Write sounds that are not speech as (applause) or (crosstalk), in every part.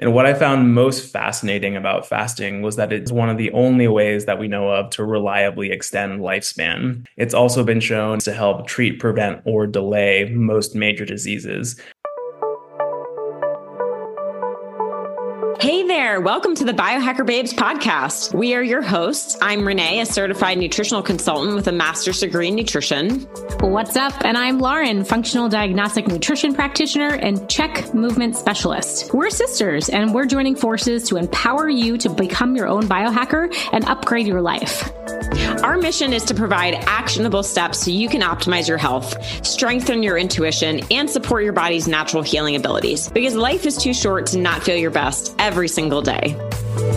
And what I found most fascinating about fasting was that it's one of the only ways that we know of to reliably extend lifespan. It's also been shown to help treat, prevent, or delay most major diseases. There. Welcome to the Biohacker Babes podcast. We are your hosts. I'm Renee, a certified nutritional consultant with a master's degree in nutrition. What's up? And I'm Lauren, functional diagnostic nutrition practitioner and CHEK movement specialist. We're sisters and we're joining forces to empower you to become your own biohacker and upgrade your life. Our mission is to provide actionable steps so you can optimize your health, strengthen your intuition, and support your body's natural healing abilities because life is too short to not feel your best every single day.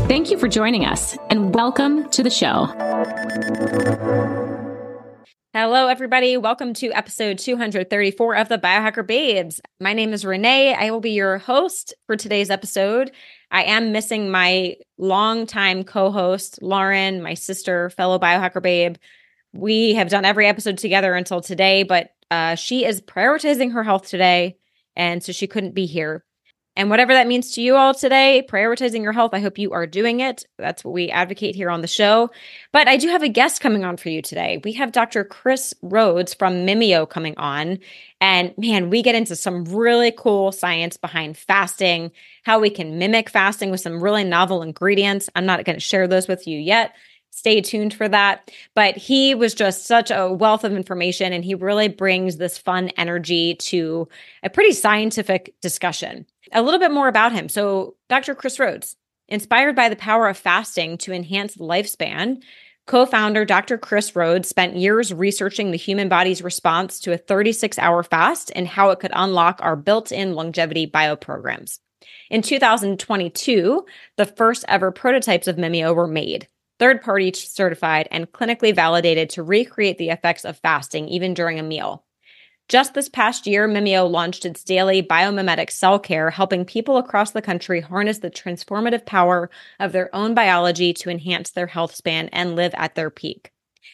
Thank you for joining us and welcome to the show. Hello, everybody. Welcome to episode 234 of the Biohacker Babes. My name is Renee. I will be your host for today's episode. I am missing my longtime co host, Lauren, my sister, fellow biohacker babe. We have done every episode together until today, but uh, she is prioritizing her health today. And so she couldn't be here. And whatever that means to you all today, prioritizing your health, I hope you are doing it. That's what we advocate here on the show. But I do have a guest coming on for you today. We have Dr. Chris Rhodes from Mimio coming on. And man, we get into some really cool science behind fasting, how we can mimic fasting with some really novel ingredients. I'm not going to share those with you yet. Stay tuned for that. But he was just such a wealth of information, and he really brings this fun energy to a pretty scientific discussion a little bit more about him. So, Dr. Chris Rhodes, inspired by the power of fasting to enhance lifespan, co founder Dr. Chris Rhodes spent years researching the human body's response to a 36 hour fast and how it could unlock our built in longevity bioprograms. In 2022, the first ever prototypes of Mimio were made, third party certified and clinically validated to recreate the effects of fasting even during a meal. Just this past year, Mimio launched its daily biomimetic cell care, helping people across the country harness the transformative power of their own biology to enhance their health span and live at their peak.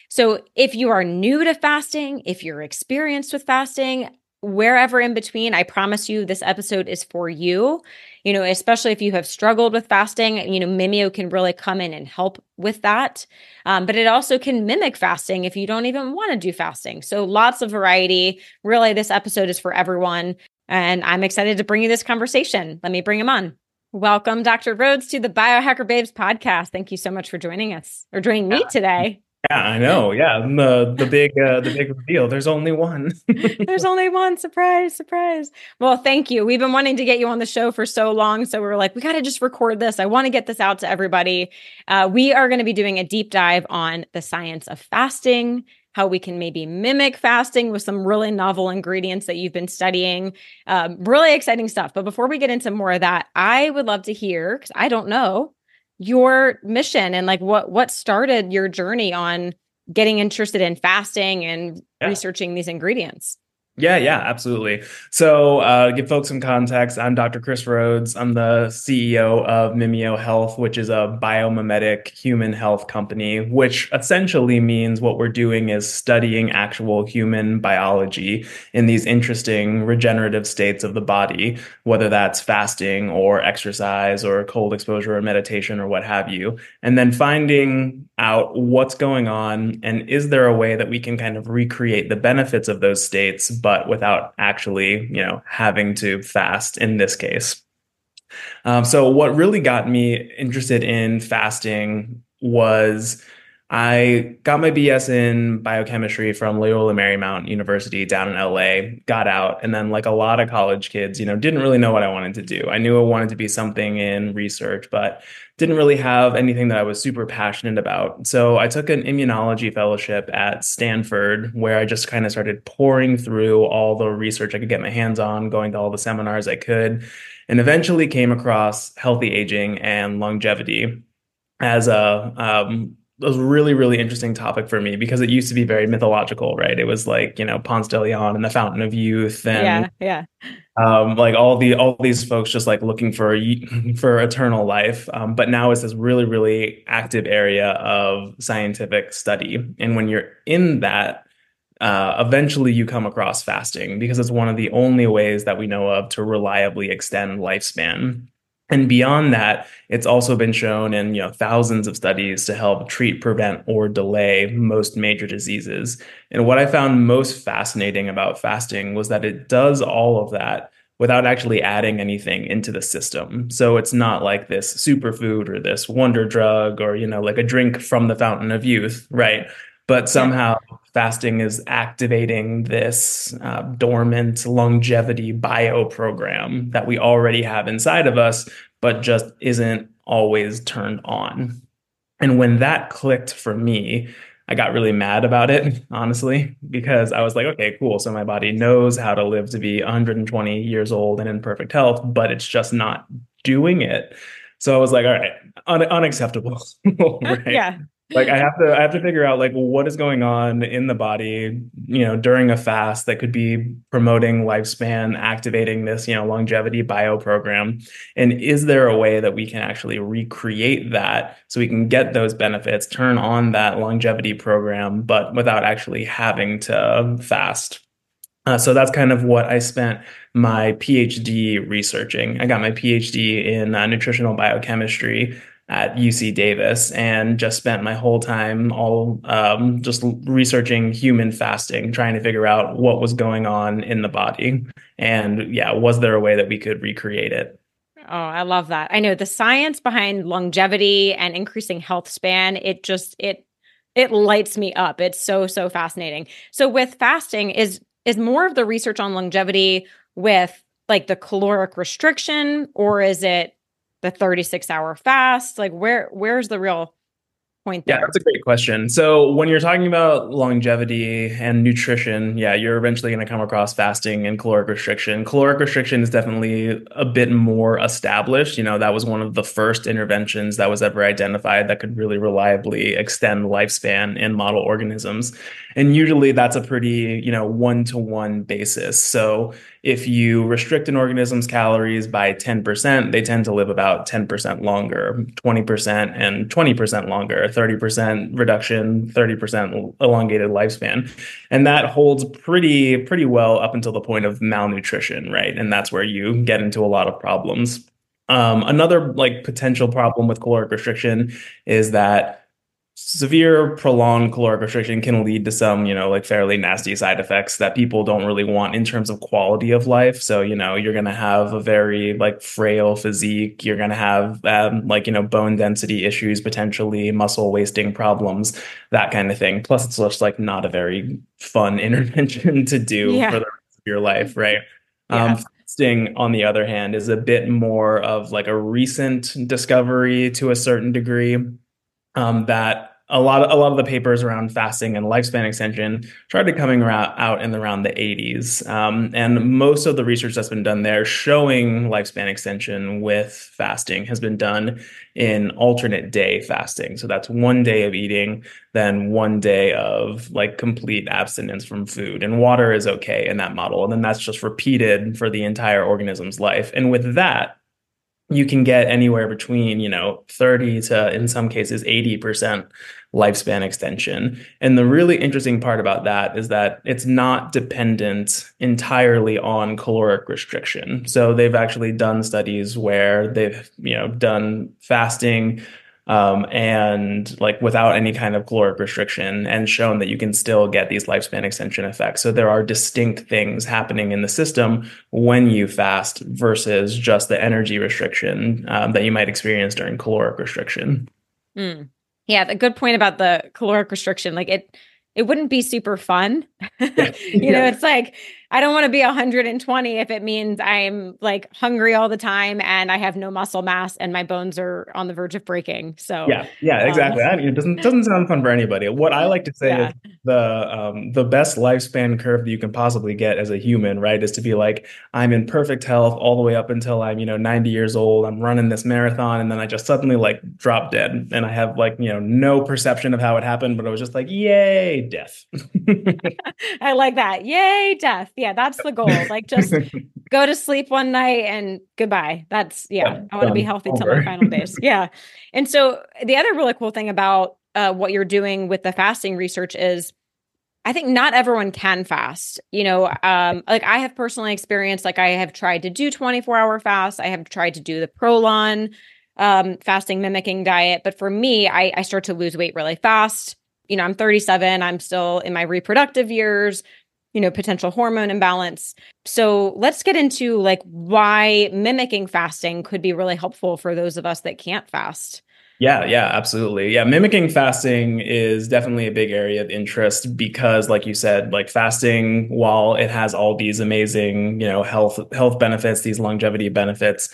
So, if you are new to fasting, if you're experienced with fasting, wherever in between, I promise you this episode is for you. You know, especially if you have struggled with fasting, you know, Mimio can really come in and help with that. Um, but it also can mimic fasting if you don't even want to do fasting. So lots of variety. Really, this episode is for everyone. And I'm excited to bring you this conversation. Let me bring him on. Welcome, Dr. Rhodes, to the Biohacker Babes podcast. Thank you so much for joining us or joining me today. Yeah, I know. Yeah, the the big uh, the big reveal. There's only one. (laughs) There's only one. Surprise, surprise. Well, thank you. We've been wanting to get you on the show for so long, so we are like, we got to just record this. I want to get this out to everybody. Uh, we are going to be doing a deep dive on the science of fasting, how we can maybe mimic fasting with some really novel ingredients that you've been studying. Um, really exciting stuff. But before we get into more of that, I would love to hear because I don't know your mission and like what what started your journey on getting interested in fasting and yeah. researching these ingredients yeah, yeah, absolutely. So, uh, give folks some context, I'm Dr. Chris Rhodes. I'm the CEO of Mimio Health, which is a biomimetic human health company, which essentially means what we're doing is studying actual human biology in these interesting regenerative states of the body, whether that's fasting or exercise or cold exposure or meditation or what have you, and then finding out what's going on and is there a way that we can kind of recreate the benefits of those states but without actually, you know, having to fast in this case. Um, so what really got me interested in fasting was I got my BS in biochemistry from Loyola Marymount University down in LA, got out, and then like a lot of college kids, you know, didn't really know what I wanted to do. I knew I wanted to be something in research, but didn't really have anything that I was super passionate about. So I took an immunology fellowship at Stanford where I just kind of started pouring through all the research I could get my hands on, going to all the seminars I could, and eventually came across healthy aging and longevity as a um, a really really interesting topic for me because it used to be very mythological right? It was like you know ponce de leon and the fountain of youth and yeah yeah. um, like all the all these folks just like looking for (laughs) for eternal life. Um, but now it's this really really active area of scientific study. And when you're in that uh, eventually you come across fasting because it's one of the only ways that we know of to reliably extend lifespan And beyond that, it's also been shown in you know thousands of studies to help treat, prevent, or delay most major diseases. And what I found most fascinating about fasting was that it does all of that without actually adding anything into the system. So it's not like this superfood or this wonder drug or you know like a drink from the fountain of youth, right? But somehow fasting is activating this uh, dormant longevity bio program that we already have inside of us, but just isn't always turned on. And when that clicked for me, I got really mad about it, honestly, because I was like, okay, cool. So my body knows how to live to be 120 years old and in perfect health, but it's just not doing it. So I was like, all right, un- unacceptable. (laughs) right? Yeah like i have to i have to figure out like what is going on in the body you know during a fast that could be promoting lifespan activating this you know longevity bio program and is there a way that we can actually recreate that so we can get those benefits turn on that longevity program but without actually having to fast uh, so that's kind of what I spent my PhD researching. I got my PhD in uh, nutritional biochemistry at UC Davis and just spent my whole time all um, just researching human fasting, trying to figure out what was going on in the body. And yeah, was there a way that we could recreate it? Oh, I love that. I know the science behind longevity and increasing health span, it just it it lights me up. It's so so fascinating. So with fasting is is more of the research on longevity with like the caloric restriction or is it the 36 hour fast? Like where where's the real point there? Yeah, that's a great question. So when you're talking about longevity and nutrition, yeah, you're eventually going to come across fasting and caloric restriction. Caloric restriction is definitely a bit more established. You know, that was one of the first interventions that was ever identified that could really reliably extend lifespan in model organisms. And usually that's a pretty, you know, one-to-one basis. So if you restrict an organism's calories by 10%, they tend to live about 10% longer, 20% and 20% longer, 30% reduction, 30% elongated lifespan. And that holds pretty pretty well up until the point of malnutrition, right? And that's where you get into a lot of problems. Um, another like potential problem with caloric restriction is that severe prolonged caloric restriction can lead to some you know like fairly nasty side effects that people don't really want in terms of quality of life so you know you're going to have a very like frail physique you're going to have um, like you know bone density issues potentially muscle wasting problems that kind of thing plus it's just like not a very fun (laughs) intervention to do yeah. for the rest of your life right yeah. um, fasting on the other hand is a bit more of like a recent discovery to a certain degree um, that a lot of a lot of the papers around fasting and lifespan extension started coming around, out in around the 80s, um, and most of the research that's been done there showing lifespan extension with fasting has been done in alternate day fasting. So that's one day of eating, then one day of like complete abstinence from food, and water is okay in that model, and then that's just repeated for the entire organism's life. And with that, you can get anywhere between you know 30 to in some cases 80% lifespan extension. And the really interesting part about that is that it's not dependent entirely on caloric restriction. So they've actually done studies where they've you know done fasting um, and like without any kind of caloric restriction and shown that you can still get these lifespan extension effects. So there are distinct things happening in the system when you fast versus just the energy restriction um, that you might experience during caloric restriction. Mm. Yeah, the good point about the caloric restriction, like it, it wouldn't be super fun. (laughs) You yeah. know, it's like I don't want to be 120 if it means I'm like hungry all the time and I have no muscle mass and my bones are on the verge of breaking. So yeah, yeah, exactly. Um, it doesn't doesn't sound fun for anybody. What I like to say yeah. is the um, the best lifespan curve that you can possibly get as a human, right, is to be like I'm in perfect health all the way up until I'm you know 90 years old. I'm running this marathon and then I just suddenly like drop dead and I have like you know no perception of how it happened, but I was just like, yay, death. (laughs) (laughs) I like that. Yay, death yeah, that's the goal. Like just (laughs) go to sleep one night and goodbye. That's yeah. I want to be healthy till my final days. (laughs) Yeah. And so the other really cool thing about uh, what you're doing with the fasting research is I think not everyone can fast. You know, um, like I have personally experienced, like I have tried to do 24 hour fast. I have tried to do the Prolon um, fasting mimicking diet. But for me, I, I start to lose weight really fast. You know, I'm 37. I'm still in my reproductive years, you know, potential hormone imbalance. So let's get into like why mimicking fasting could be really helpful for those of us that can't fast. Yeah, yeah, absolutely. Yeah, mimicking fasting is definitely a big area of interest because like you said, like fasting while it has all these amazing, you know, health health benefits, these longevity benefits,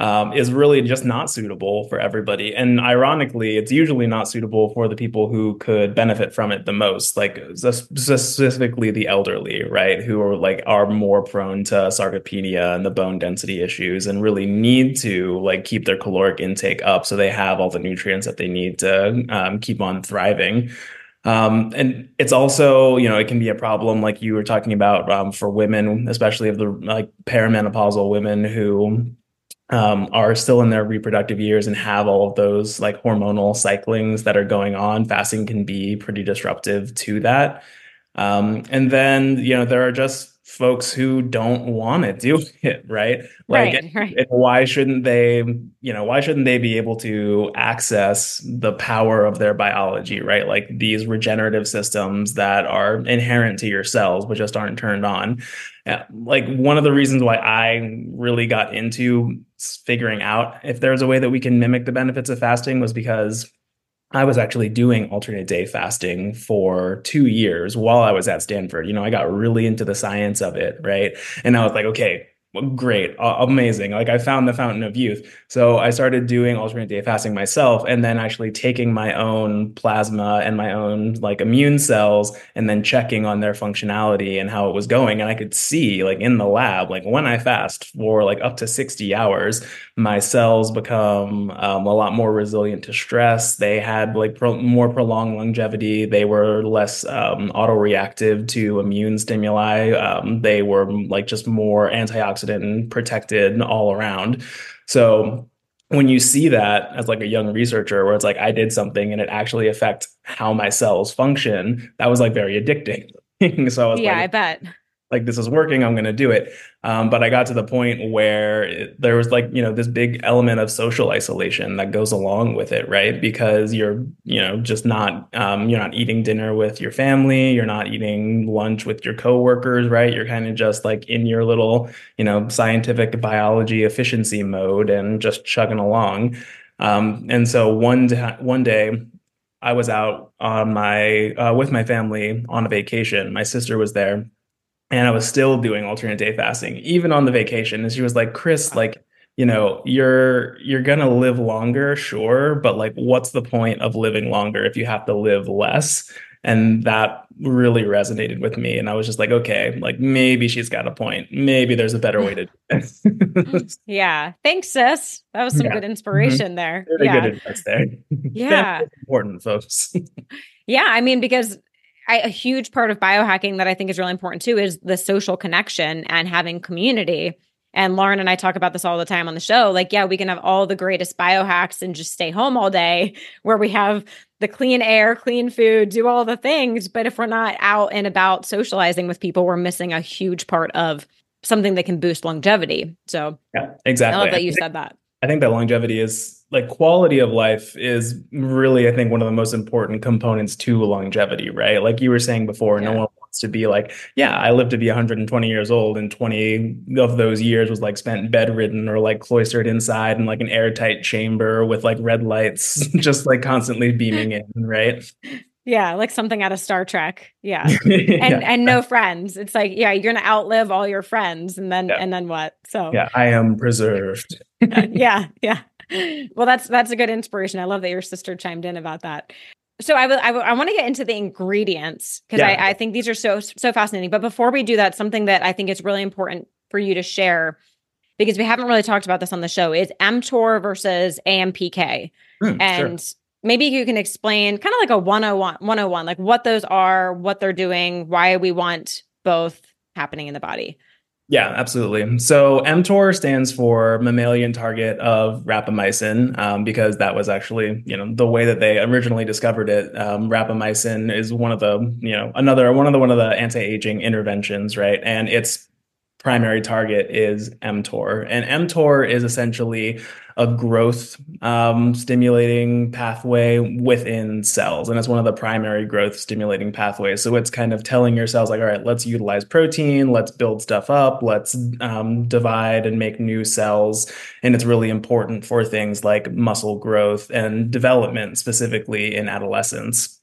um, is really just not suitable for everybody. And ironically, it's usually not suitable for the people who could benefit from it the most, like specifically the elderly, right? Who are like are more prone to sarcopenia and the bone density issues and really need to like keep their caloric intake up so they have all the nutrients that they need to um, keep on thriving. Um, and it's also, you know, it can be a problem like you were talking about um, for women, especially of the like perimenopausal women who um, are still in their reproductive years and have all of those like hormonal cyclings that are going on, fasting can be pretty disruptive to that. Um, and then, you know, there are just folks who don't want to do (laughs) it, right? Like, right, right. And why shouldn't they, you know, why shouldn't they be able to access the power of their biology, right? Like these regenerative systems that are inherent to your cells, but just aren't turned on. Yeah, like one of the reasons why I really got into figuring out if there's a way that we can mimic the benefits of fasting was because I was actually doing alternate day fasting for two years while I was at Stanford. You know, I got really into the science of it, right? And I was like, okay, great, amazing. Like I found the fountain of youth. So I started doing alternate day fasting myself and then actually taking my own plasma and my own like immune cells and then checking on their functionality and how it was going. And I could see like in the lab, like when I fast for like up to 60 hours, my cells become um, a lot more resilient to stress. They had like pro- more prolonged longevity. They were less um, autoreactive to immune stimuli. Um, they were like just more antioxidant antioxidant and protected all around. So when you see that as like a young researcher where it's like I did something and it actually affects how my cells function, that was like very addicting. (laughs) so I was like yeah, like, I bet like this is working i'm going to do it. Um, but i got to the point where it, there was like you know this big element of social isolation that goes along with it right? Because you're you know just not um, you're not eating dinner with your family you're not eating lunch with your coworkers right? You're kind of just like in your little you know scientific biology efficiency mode and just chugging along. Um, and so one one day I was out on my uh, with my family on a vacation. My sister was there, and I was still doing alternate day fasting, even on the vacation. And she was like, Chris, like, you know, you're you're gonna live longer, sure, but like what's the point of living longer if you have to live less? And that really resonated with me. And I was just like, okay, like maybe she's got a point. Maybe there's a better way to do (laughs) it. yeah. Thanks, sis. That was some yeah. good mm-hmm. inspiration mm-hmm. there. Very yeah. good advice there. (laughs) Yeah. important, folks. (laughs) yeah. I mean, because I, a huge part of biohacking that I think is really important too is the social connection and having community. And Lauren and I talk about this all the time on the show. Like, yeah, we can have all the greatest biohacks and just stay home all day (laughs) where we have the clean air, clean food, do all the things. But if we're not out and about socializing with people, we're missing a huge part of something that can boost longevity. So, yeah, exactly. I love that you said that. I think that longevity is like quality of life is really i think one of the most important components to longevity right like you were saying before yeah. no one wants to be like yeah i lived to be 120 years old and 20 of those years was like spent bedridden or like cloistered inside in like an airtight chamber with like red lights (laughs) just like constantly beaming in right yeah, like something out of Star Trek. Yeah. (laughs) And yeah. and no friends. It's like, yeah, you're gonna outlive all your friends and then yeah. and then what? So Yeah, I am preserved. (laughs) yeah, yeah. Well, that's that's a good inspiration. I love that your sister chimed in about that. So I will I, I want to get into the ingredients because yeah. I, I think these are so so fascinating. But before we do that, something that I think is really important for you to share because we haven't really talked about this on the show is mTOR versus AMPK. Mm, and sure. maybe you can explain kind of like a 101 101 like what those are, what they're doing, why we want both happening in the body. Yeah, absolutely. So mTOR stands for mammalian target of rapamycin um, because that was actually, you know, the way that they originally discovered it. Um, rapamycin is one of the, you know, another one of the one of the anti-aging interventions, right? And its primary target is mTOR, and mTOR is essentially a growth um, stimulating pathway within cells. And it's one of the primary growth stimulating pathways. So it's kind of telling your cells, like, all right, let's utilize protein, let's build stuff up, let's um, divide and make new cells. And it's really important for things like muscle growth and development, specifically in adolescence.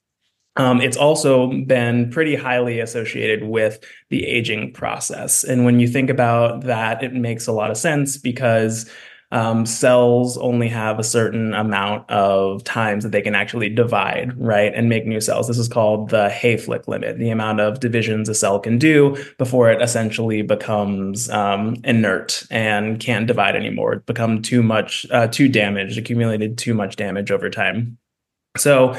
Um, it's also been pretty highly associated with the aging process. And when you think about that, it makes a lot of sense because um, cells only have a certain amount of times that they can actually divide, right, and make new cells. This is called the Hayflick limit, the amount of divisions a cell can do before it essentially becomes um, inert and can't divide anymore, become too much, uh, too damaged, accumulated too much damage over time. So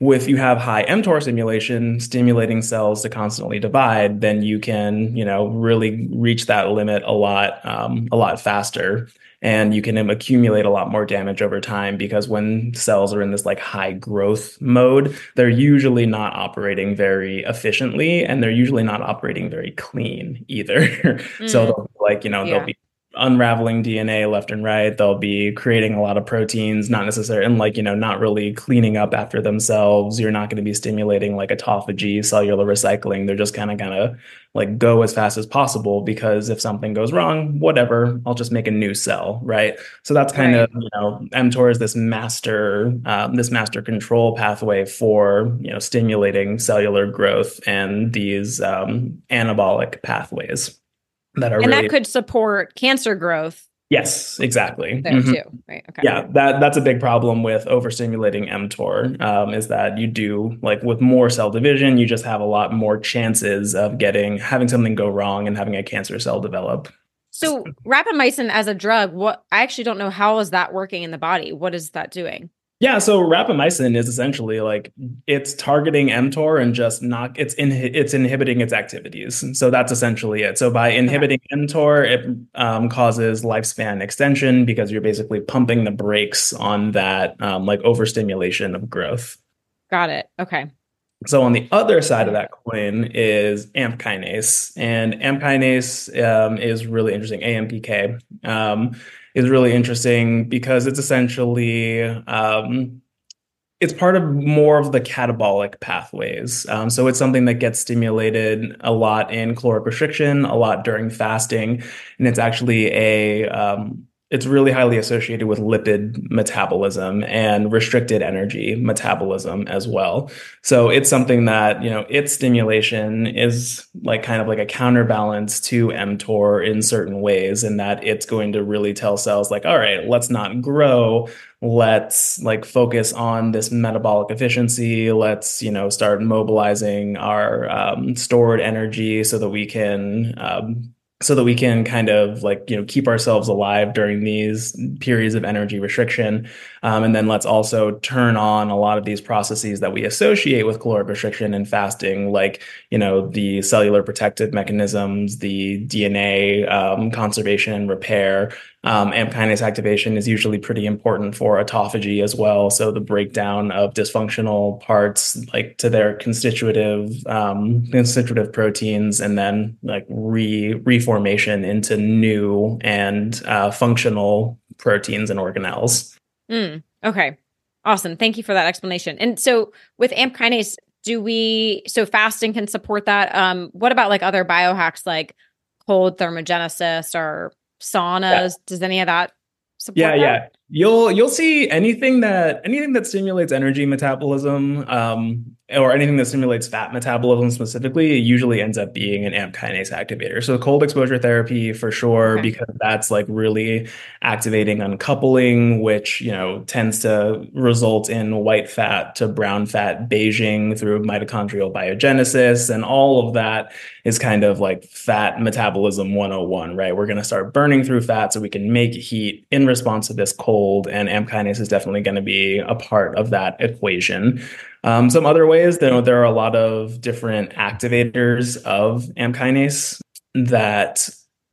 if you have high mTOR stimulation, stimulating cells to constantly divide, then you can, you know, really reach that limit a lot, um, a lot faster and you can accumulate a lot more damage over time because when cells are in this like high growth mode they're usually not operating very efficiently and they're usually not operating very clean either (laughs) mm. so like you know yeah. they'll be unraveling DNA left and right. They'll be creating a lot of proteins, not necessarily, and like, you know, not really cleaning up after themselves. You're not going to be stimulating like autophagy, cellular recycling. They're just kind of going to like go as fast as possible because if something goes wrong, whatever, I'll just make a new cell, right? So that's kind right. of, you know, mTOR is this master, um, this master control pathway for, you know, stimulating cellular growth and these um, anabolic pathways that are and really, that could support cancer growth Yes, exactly. There mm-hmm. too, right? Okay. Yeah, that that's a big problem with overstimulating mTOR. Um, is that you do like with more cell division, you just have a lot more chances of getting having something go wrong and having a cancer cell develop. So rapamycin as a drug, what I actually don't know how is that working in the body. What is that doing? Yeah, so rapamycin is essentially like it's targeting mTOR and just not it's in it's inhibiting its activities. So that's essentially it. So by inhibiting okay. mTOR, it um, causes lifespan extension because you're basically pumping the brakes on that um, like overstimulation of growth. Got it. Okay. So on the other side of that coin is AMP kinase, and AMP kinase um, is really interesting. AMPK. Um, is really interesting because it's essentially um, it's part of more of the catabolic pathways. Um, so it's something that gets stimulated a lot in caloric restriction, a lot during fasting, and it's actually a um, it's really highly associated with lipid metabolism and restricted energy metabolism as well. So it's something that, you know, its stimulation is like kind of like a counterbalance to mTOR in certain ways, in that it's going to really tell cells, like, all right, let's not grow. Let's like focus on this metabolic efficiency. Let's, you know, start mobilizing our um, stored energy so that we can um, so that we can kind of like you know keep ourselves alive during these periods of energy restriction um, and then let's also turn on a lot of these processes that we associate with caloric restriction and fasting like you know the cellular protective mechanisms the dna um, conservation and repair um, AMP kinase activation is usually pretty important for autophagy as well. So the breakdown of dysfunctional parts, like to their constitutive um, constitutive proteins, and then like re reformation into new and uh, functional proteins and organelles. Mm, okay, awesome. Thank you for that explanation. And so with AMP kinase, do we so fasting can support that? Um, what about like other biohacks like cold thermogenesis or saunas. Yeah. Does any of that support? Yeah, that? yeah you'll you'll see anything that anything that stimulates energy metabolism um, or anything that stimulates fat metabolism specifically usually ends up being an amp kinase activator so cold exposure therapy for sure okay. because that's like really activating uncoupling which you know tends to result in white fat to brown fat beiging through mitochondrial biogenesis and all of that is kind of like fat metabolism 101 right we're going to start burning through fat so we can make heat in response to this cold and AMP kinase is definitely going to be a part of that equation. Um, some other ways, there, there are a lot of different activators of AMP kinase that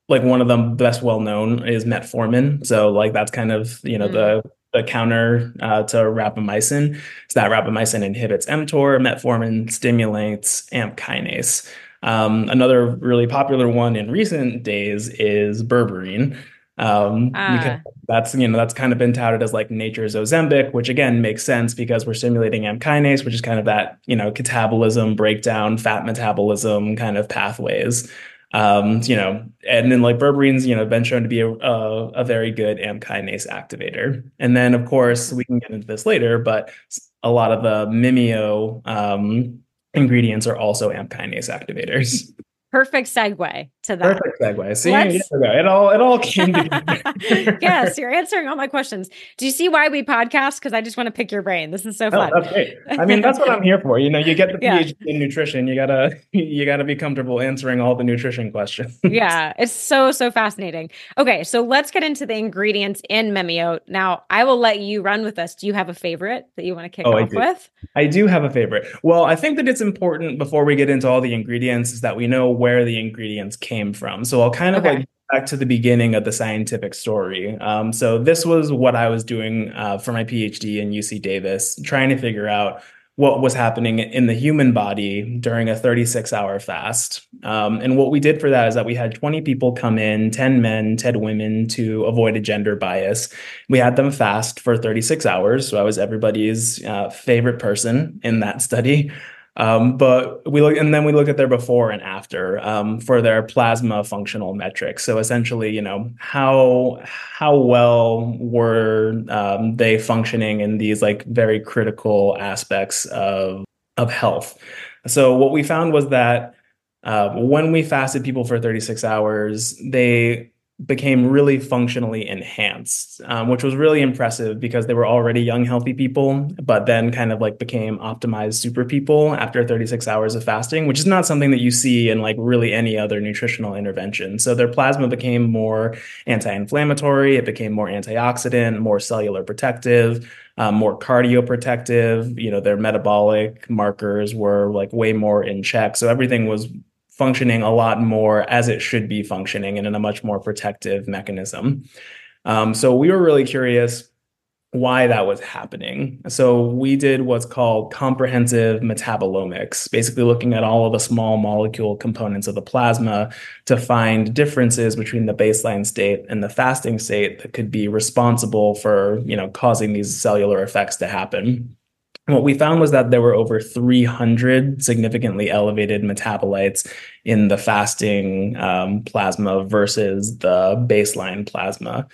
like one of them best well known is metformin. So like that's kind of you know mm. the the counter uh, to rapamycin. So that rapamycin inhibits mTOR, metformin stimulates AMP kinase. Um, another really popular one in recent days is berberine. Um, uh. that's you know that's kind of been touted as like nature's Ozempic, which again makes sense because we're stimulating AMP kinase, which is kind of that you know catabolism breakdown, fat metabolism kind of pathways. Um, you know, and then like berberines, you know, been shown to be a, a, a very good AMP kinase activator. And then of course we can get into this later, but a lot of the Mimio um, ingredients are also AMP kinase activators. Perfect segue to that. Perfect segue. See, it all it all came together. (laughs) yes, you're answering all my questions. Do you see why we podcast? Because I just want to pick your brain. This is so oh, fun. Oh, great. I mean, that's what I'm here for. You know, you get the (laughs) yeah. PhD in nutrition. You gotta (laughs) you gotta be comfortable answering all the nutrition questions. yeah, it's so so fascinating. Okay, so let's get into the ingredients in Mimio. Now, I will let you run with us. Do you have a favorite that you want to kick oh, off I with? I do have a favorite. Well, I think that it's important before we get into all the ingredients is that we know where the ingredients came from. So I'll kind of okay. like back to the beginning of the scientific story. Um, so this was what I was doing uh, for my PhD in UC Davis, trying to figure out what was happening in the human body during a 36 hour fast. Um, and what we did for that is that we had 20 people come in, 10 men, 10 women to avoid a gender bias. We had them fast for 36 hours. So I was everybody's uh, favorite person in that study. Um, but we look, and then we look at their before and after um, for their plasma functional metrics. So essentially, you know, how how well were um, they functioning in these like very critical aspects of of health? So what we found was that uh, when we fasted people for 36 hours, they became really functionally enhanced, um, which was really impressive because they were already young, healthy people, but then kind of like became optimized super people after 36 hours of fasting, which is not something that you see in like really any other nutritional intervention. So their plasma became more anti inflammatory, it became more antioxidant, more cellular protective. Um, more cardioprotective, you know, their metabolic markers were like way more in check. So everything was functioning a lot more as it should be functioning and in a much more protective mechanism. Um, so we were really curious why that was happening. So we did what's called comprehensive metabolomics, basically looking at all of the small molecule components of the plasma to find differences between the baseline state and the fasting state that could be responsible for, you know, causing these cellular effects to happen what we found was that there were over 300 significantly elevated metabolites in the fasting um, plasma versus the baseline plasma.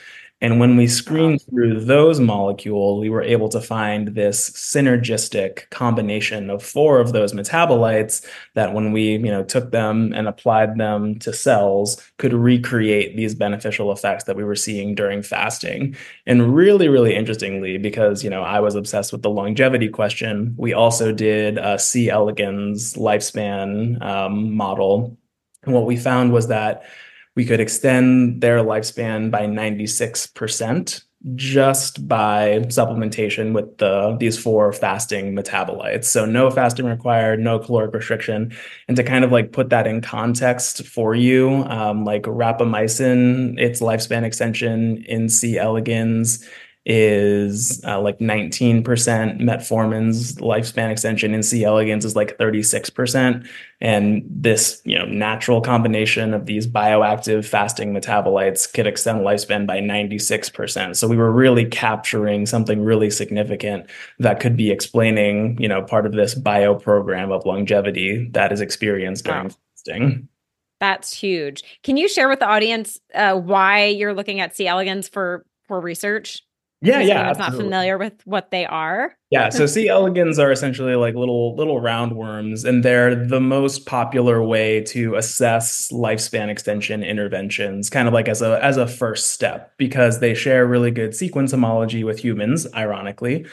And when we screened through those molecules, we were able to find this synergistic combination of four of those metabolites that when we, you know, took them and applied them to cells could recreate these beneficial effects that we were seeing during fasting. And really, really interestingly, because, you know, I was obsessed with the longevity question, we also did a C. elegans lifespan um, model. And what we found was that we could extend their lifespan by 96% just by supplementation with the these four fasting metabolites. So no fasting required, no caloric restriction. And to kind of like put that in context for you, um, like rapamycin, its lifespan extension in C. elegans is uh, like 19%. Metformin's lifespan extension in C. elegans is like 36%. And this, you know, natural combination of these bioactive fasting metabolites could extend lifespan by 96%. So we were really capturing something really significant that could be explaining, you know, part of this bio program of longevity that is experienced during wow. fasting. That's huge. Can you share with the audience uh, why you're looking at C. elegans for for research? Yeah, yeah. It's not familiar with what they are. Yeah, so (laughs) C. elegans are essentially like little little roundworms, and they're the most popular way to assess lifespan extension interventions, kind of like as a as a first step, because they share really good sequence homology with humans, ironically.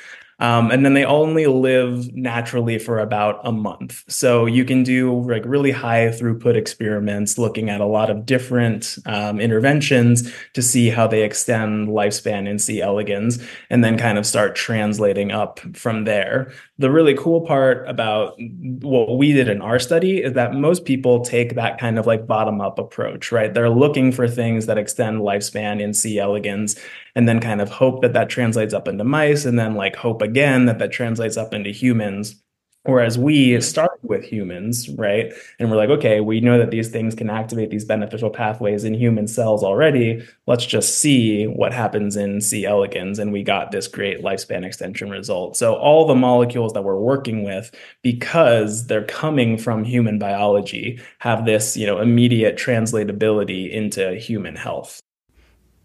Um, and then they only live naturally for about a month. So you can do like really high throughput experiments looking at a lot of different um, interventions to see how they extend lifespan in C. elegans and then kind of start translating up from there. The really cool part about what we did in our study is that most people take that kind of like bottom up approach, right? They're looking for things that extend lifespan in C. elegans and then kind of hope that that translates up into mice and then like hope again that that translates up into humans Whereas we start with humans, right? And we're like, okay, we know that these things can activate these beneficial pathways in human cells already. Let's just see what happens in C. elegans. And we got this great lifespan extension result. So all the molecules that we're working with, because they're coming from human biology, have this, you know, immediate translatability into human health.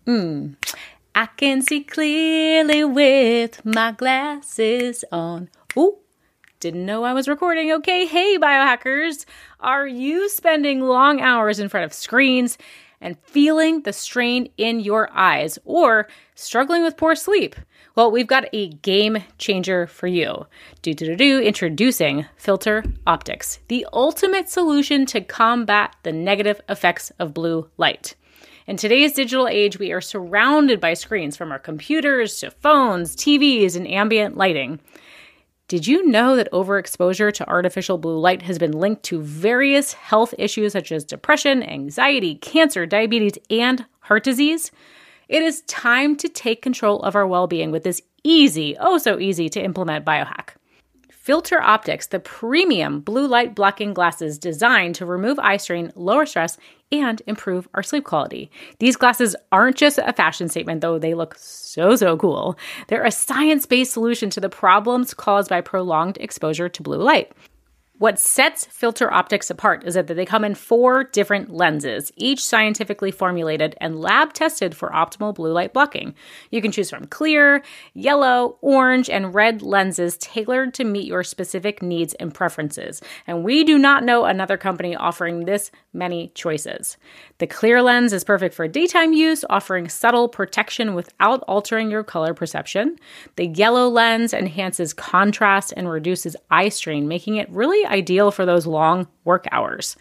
Hmm. I can see clearly with my glasses on. Ooh, didn't know I was recording. Okay, hey biohackers. Are you spending long hours in front of screens and feeling the strain in your eyes or struggling with poor sleep? Well, we've got a game changer for you. Do do do do introducing Filter Optix, the ultimate solution to combat the negative effects of blue light. In today's digital age, we are surrounded by screens from our computers to phones, TVs, and ambient lighting. Did you know that overexposure to artificial blue light has been linked to various health issues such as depression, anxiety, cancer, diabetes, and heart disease? It is time to take control of our well being with this easy, oh so easy to implement biohack. Filter Optix, the premium blue light blocking glasses designed to remove eye strain, lower stress, and improve our sleep quality. These glasses aren't just a fashion statement, though they look so, so cool. They're a science based solution to the problems caused by prolonged exposure to blue light. What sets filter optix apart is that they come in four different lenses, each scientifically formulated and lab tested for optimal blue light blocking. You can choose from clear, yellow, orange, and red lenses tailored to meet your specific needs and preferences. And we do not know another company offering this many choices. The clear lens is perfect for daytime use, offering subtle protection without altering your color perception. The yellow lens enhances contrast and reduces eye strain, making it really ideal for those long work hours.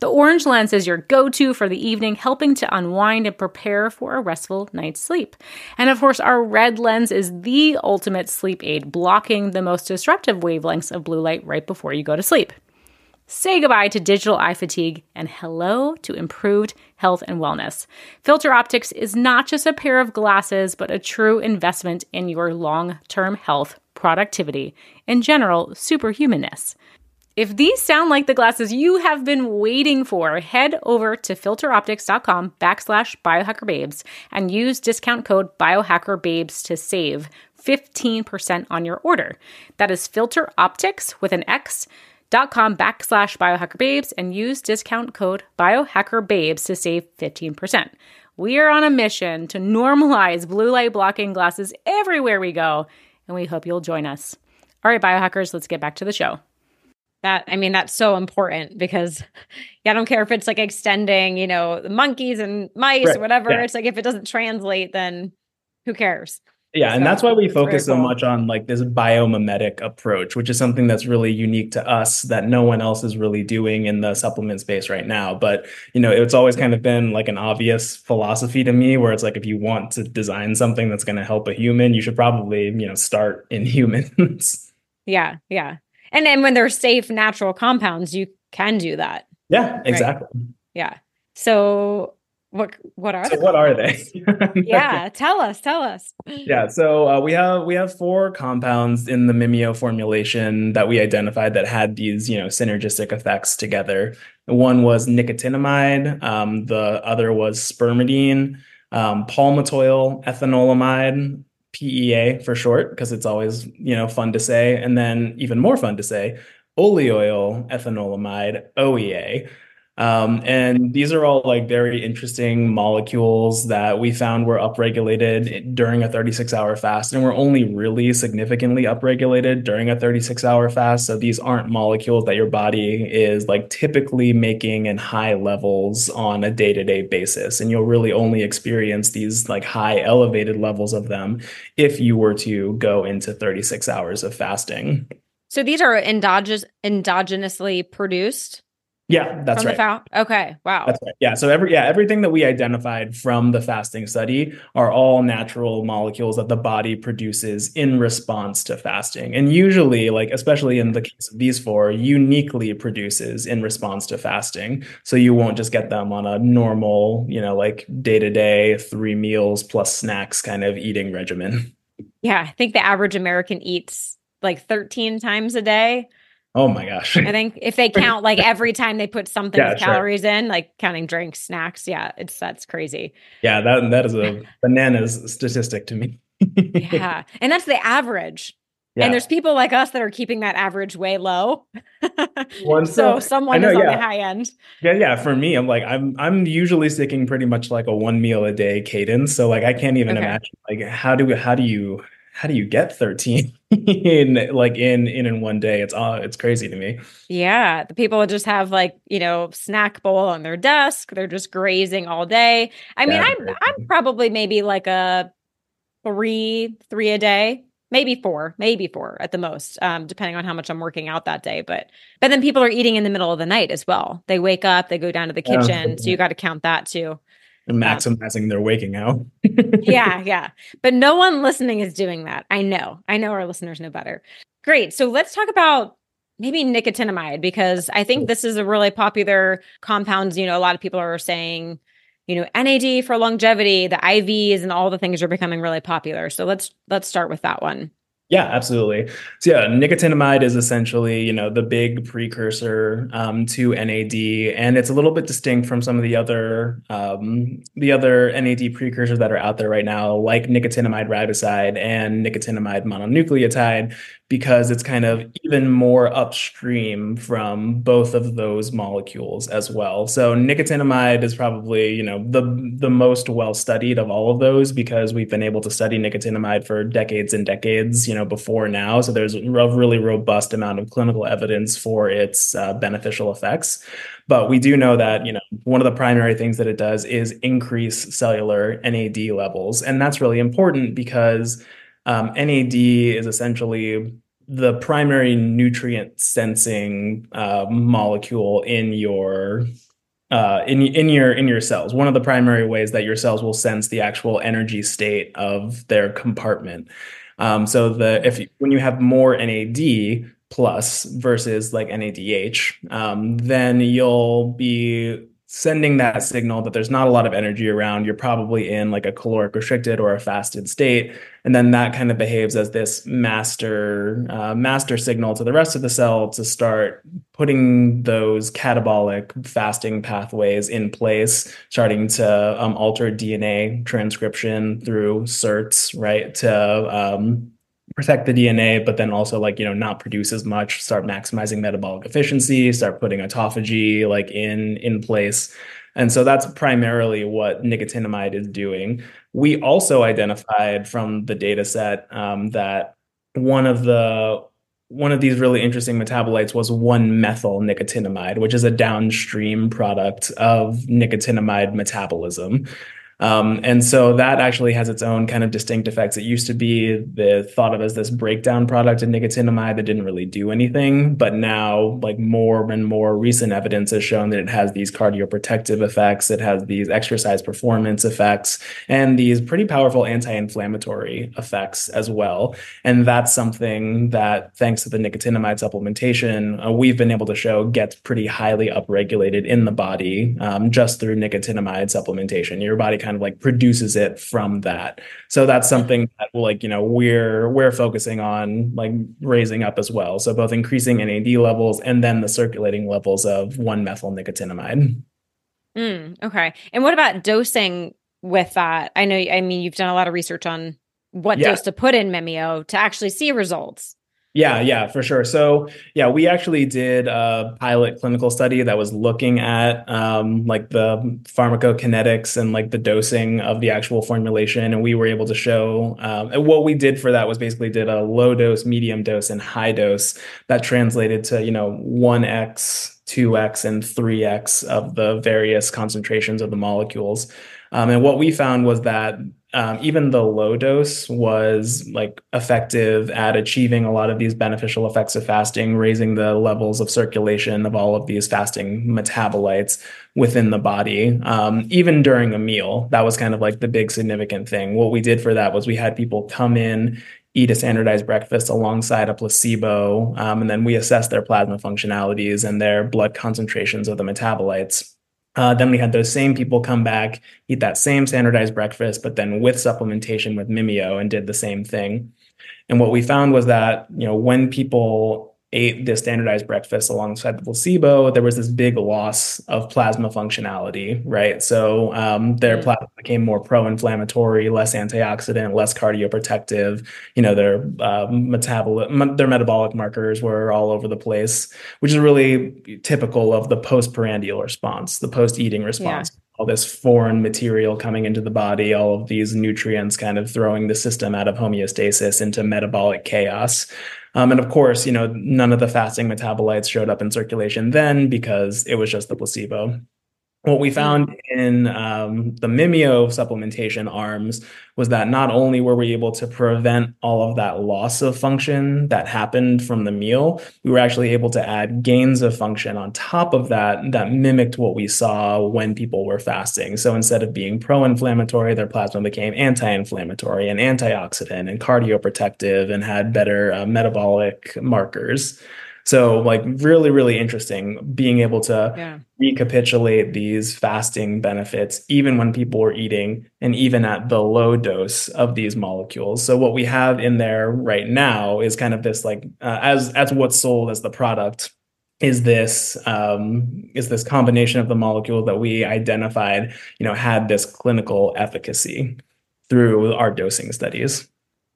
The orange lens is your go to for the evening, helping to unwind and prepare for a restful night's sleep. And of course, our red lens is the ultimate sleep aid, blocking the most disruptive wavelengths of blue light right before you go to sleep. Say goodbye to digital eye fatigue and hello to improved health and wellness. Filter Optix is not just a pair of glasses, but a true investment in your long term health, productivity, and general superhumanness. If these sound like the glasses you have been waiting for, head over to filteroptix.com backslash biohackerbabes and use discount code biohackerbabes to save 15% on your order. That is Filter Optix with an X dot com backslash biohackerbabes and use discount code biohackerbabes to save 15%. We are on a mission to normalize blue light blocking glasses everywhere we go, and we hope you'll join us. All right, biohackers, let's get back to the show. That I mean, that's so important because (laughs) yeah, I don't care if it's like extending, you know, the monkeys and mice right. or whatever. Yeah. It's like if it doesn't translate, then who cares? Yeah, so, and that's why we focus so much on like this biomimetic approach, which is something that's really unique to us that no one else is really doing in the supplement space right now. But you know, it's always kind of been like an obvious philosophy to me where it's like if you want to design something that's going to help a human, you should probably, you know, start in (laughs) humans. yeah, yeah. And then when they're safe natural compounds, you can do that. Yeah, exactly. Right? Yeah. So what what are so what are they yeah tell us tell us yeah so uh, we have we have four compounds in the mimio formulation that we identified that had these you know synergistic effects together one was nicotinamide um, the other was spermidine um, palmitoyl ethanolamide PEA for short, because it's always, you know, fun to say. And then even more fun to say, oleoyl ethanolamide, OEA. Um, and these are all like very interesting molecules that we found were upregulated during a 36 hour fast, and were only really significantly upregulated during a 36 hour fast. So these aren't molecules that your body is like typically making in high levels on a day to day basis. And you'll really only experience these like high elevated levels of them if you were to go into 36 hours of fasting. So these are endogenous endogenously produced. Yeah, that's right. Fa- okay, wow. That's right. Yeah. So every yeah, everything that we identified from the fasting study are all natural molecules that the body produces in response to fasting. And usually, like especially in the case of these four, uniquely produces in response to fasting. So you won't just get them on a normal, you know, like day-to-day, three meals plus snacks kind of eating regimen. Yeah, I think the average American eats like 13 times a day. Oh my gosh. I think if they (laughs) count like every time they put something Yeah, with calories in, like counting drinks, snacks, yeah, it's that's crazy. Yeah, that that is a (laughs) bananas statistic to me. Yeah. (laughs) and that's the average. Yeah. And there's people like us that are keeping that average way low. So so- someone know, is on yeah. the high end. Yeah, yeah. For me, I'm like I'm I'm usually sticking pretty much like a one meal a day cadence. So like I can't even Okay. imagine like how do how do you how do you get 13 in like in in in one day? It's uh it's crazy to me. Yeah. The people just have like, you know, snack bowl on their desk. They're just grazing all day. I mean, Yeah, I'm I'm probably maybe like a three, three a day, maybe four, maybe four at the most, um, depending on how much I'm working out that day. But but then people are eating in the middle of the night as well. They wake up, they go down to the Yeah. kitchen. So you got to count that too. And maximizing their waking out. (laughs) yeah, yeah. But no one listening is doing that. I know. I know our listeners know better. Great. So let's talk about maybe nicotinamide because I think this is a really popular compound. You know, a lot of people are saying, you know, NAD for longevity, the IVs and all the things are becoming really popular. So let's let's start with that one. Yeah, absolutely. So yeah, nicotinamide is essentially, you know, the big precursor um, to NAD, and it's a little bit distinct from some of the other um, the other NAD precursors that are out there right now, like nicotinamide riboside and nicotinamide mononucleotide, because it's kind of even more upstream from both of those molecules as well. So nicotinamide is probably, you know, the the most well studied of all of those because we've been able to study nicotinamide for decades and decades, you know, before now. So there's a really robust amount of clinical evidence for its uh, beneficial effects. But we do know that, you know, one of the primary things that it does is increase cellular NAD levels. And that's really important because um, NAD is essentially the primary nutrient sensing uh, molecule in your uh, in in your in your cells. One of the primary ways that your cells will sense the actual energy state of their compartment. Um, so the if you- when you have more NAD plus versus like NADH, um, then you'll be sending that signal that there's not a lot of energy around. You're probably in like a caloric restricted or a fasted state, and then that kind of behaves as this master uh, master signal to the rest of the cell to start putting those catabolic fasting pathways in place, starting to um, alter DNA transcription through SIRTs, right? To um, protect the DNA, but then also like, you know, not produce as much, start maximizing metabolic efficiency, start putting autophagy like in in place. And so that's primarily what nicotinamide is doing. We also identified from the data set um, that one of the one of these really interesting metabolites was 1-methyl nicotinamide, which is a downstream product of nicotinamide metabolism. Um, and so that actually has its own kind of distinct effects. It used to be the thought of as this breakdown product of nicotinamide that didn't really do anything, but now like more and more recent evidence has shown that it has these cardioprotective effects, it has these exercise performance effects, and these pretty powerful anti-inflammatory effects as well. And that's something that, thanks to the nicotinamide supplementation, uh, we've been able to show gets pretty highly upregulated in the body um, just through nicotinamide supplementation. Your body kind of like produces it from that. So that's something that like you know we're we're focusing on like raising up as well. So both increasing NAD levels and then the circulating levels of 1-methyl nicotinamide. Mm, okay. And what about dosing with that? I know, I mean, you've done a lot of research on what Yeah. dose to put in Mimio to actually see results. Yeah, yeah, for sure. So, yeah, we actually did a pilot clinical study that was looking at um, like the pharmacokinetics and like the dosing of the actual formulation, and we were able to show. Um, what we did for that was basically did a low dose, medium dose, and high dose that translated to you know one x 2x and 3x of the various concentrations of the molecules. Um, and what we found was that um, even the low dose was like effective at achieving a lot of these beneficial effects of fasting, raising the levels of circulation of all of these fasting metabolites within the body, um, even during a meal. That was kind of like the big significant thing. What we did for that was we had people come in eat a standardized breakfast alongside a placebo, um, and then we assessed their plasma functionalities and their blood concentrations of the metabolites. Uh, then we had those same people come back, eat that same standardized breakfast, but then with supplementation with Mimio and did the same thing. And what we found was that, you know, when people ate the standardized breakfast alongside the placebo, there was this big loss of plasma functionality, right? So um, their mm. plasma became more pro-inflammatory, less antioxidant, less cardioprotective. You know, their uh, metabolic, their metabolic markers were all over the place, which is really typical of the post-prandial response, the post-eating response. Yeah all this foreign material coming into the body, all of these nutrients kind of throwing the system out of homeostasis into metabolic chaos. Um, and of course, you know, none of the fasting metabolites showed up in circulation then because it was just the placebo. What we found in um, the Mimio supplementation arms was that not only were we able to prevent all of that loss of function that happened from the meal, we were actually able to add gains of function on top of that that mimicked what we saw when people were fasting. So instead of being pro inflammatory, their plasma became anti inflammatory and antioxidant and cardioprotective and had better uh, metabolic markers. So, like, really, really interesting being able to yeah. recapitulate these fasting benefits, even when people were eating and even at the low dose of these molecules. So, what we have in there right now is kind of this, like, uh, as as what's sold as the product is this um, is this combination of the molecule that we identified, you know, had this clinical efficacy through our dosing studies.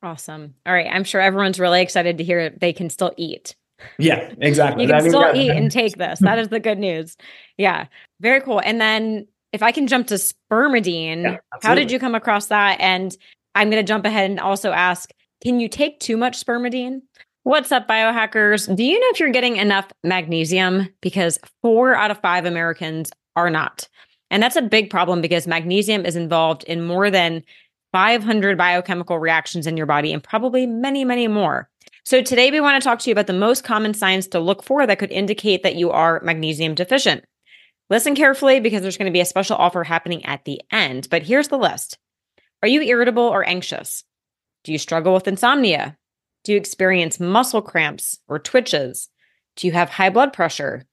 Awesome. All right. I'm sure everyone's really excited to hear they can still eat. Yeah, exactly. you can still eat and (laughs) take this. That is the good news. Yeah, very cool. And then if I can jump to spermidine, yeah, how did you come across that? And I'm going to jump ahead and also ask can you take too much spermidine? What's up, biohackers? Do you know if you're getting enough magnesium? Because four out of five Americans are not. And that's a big problem because magnesium is involved in more than 500 biochemical reactions in your body and probably many, many more. So, today we want to talk to you about the most common signs to look for that could indicate that you are magnesium deficient. Listen carefully because there's going to be a special offer happening at the end. But here's the list Are you irritable or anxious? Do you struggle with insomnia? Do you experience muscle cramps or twitches? Do you have high blood pressure?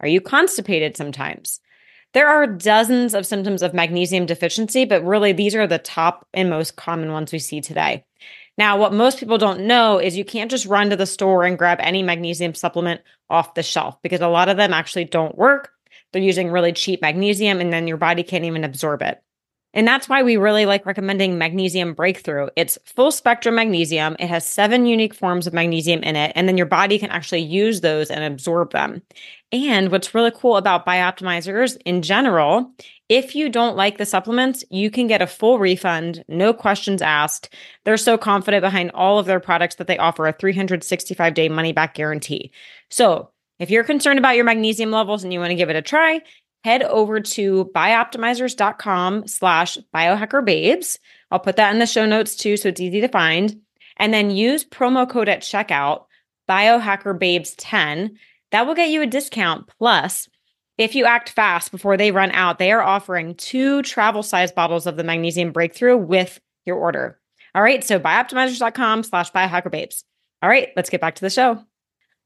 Are you constipated sometimes? There are dozens of symptoms of magnesium deficiency, but really these are the top and most common ones we see today. Now, what most people don't know is you can't just run to the store and grab any magnesium supplement off the shelf because a lot of them actually don't work. They're using really cheap magnesium and then your body can't even absorb it. And that's why we really like recommending Magnesium Breakthrough. It's full spectrum magnesium. It has seven unique forms of magnesium in it, and then your body can actually use those and absorb them. And what's really cool about Bioptimizers in general if you don't like the supplements, you can get a full refund, no questions asked. They're so confident behind all of their products that they offer a 365 day money back guarantee. So, if you're concerned about your magnesium levels and you want to give it a try, head over to bioptimizers.com slash biohackerbabes. I'll put that in the show notes too, so it's easy to find. And then use promo code at checkout, biohackerbabes10. That will get you a discount. Plus, if you act fast before they run out, they are offering two travel size bottles of the magnesium breakthrough with your order. All right. So bioptimizers.com slash biohackerbabes. All right. Let's get back to the show.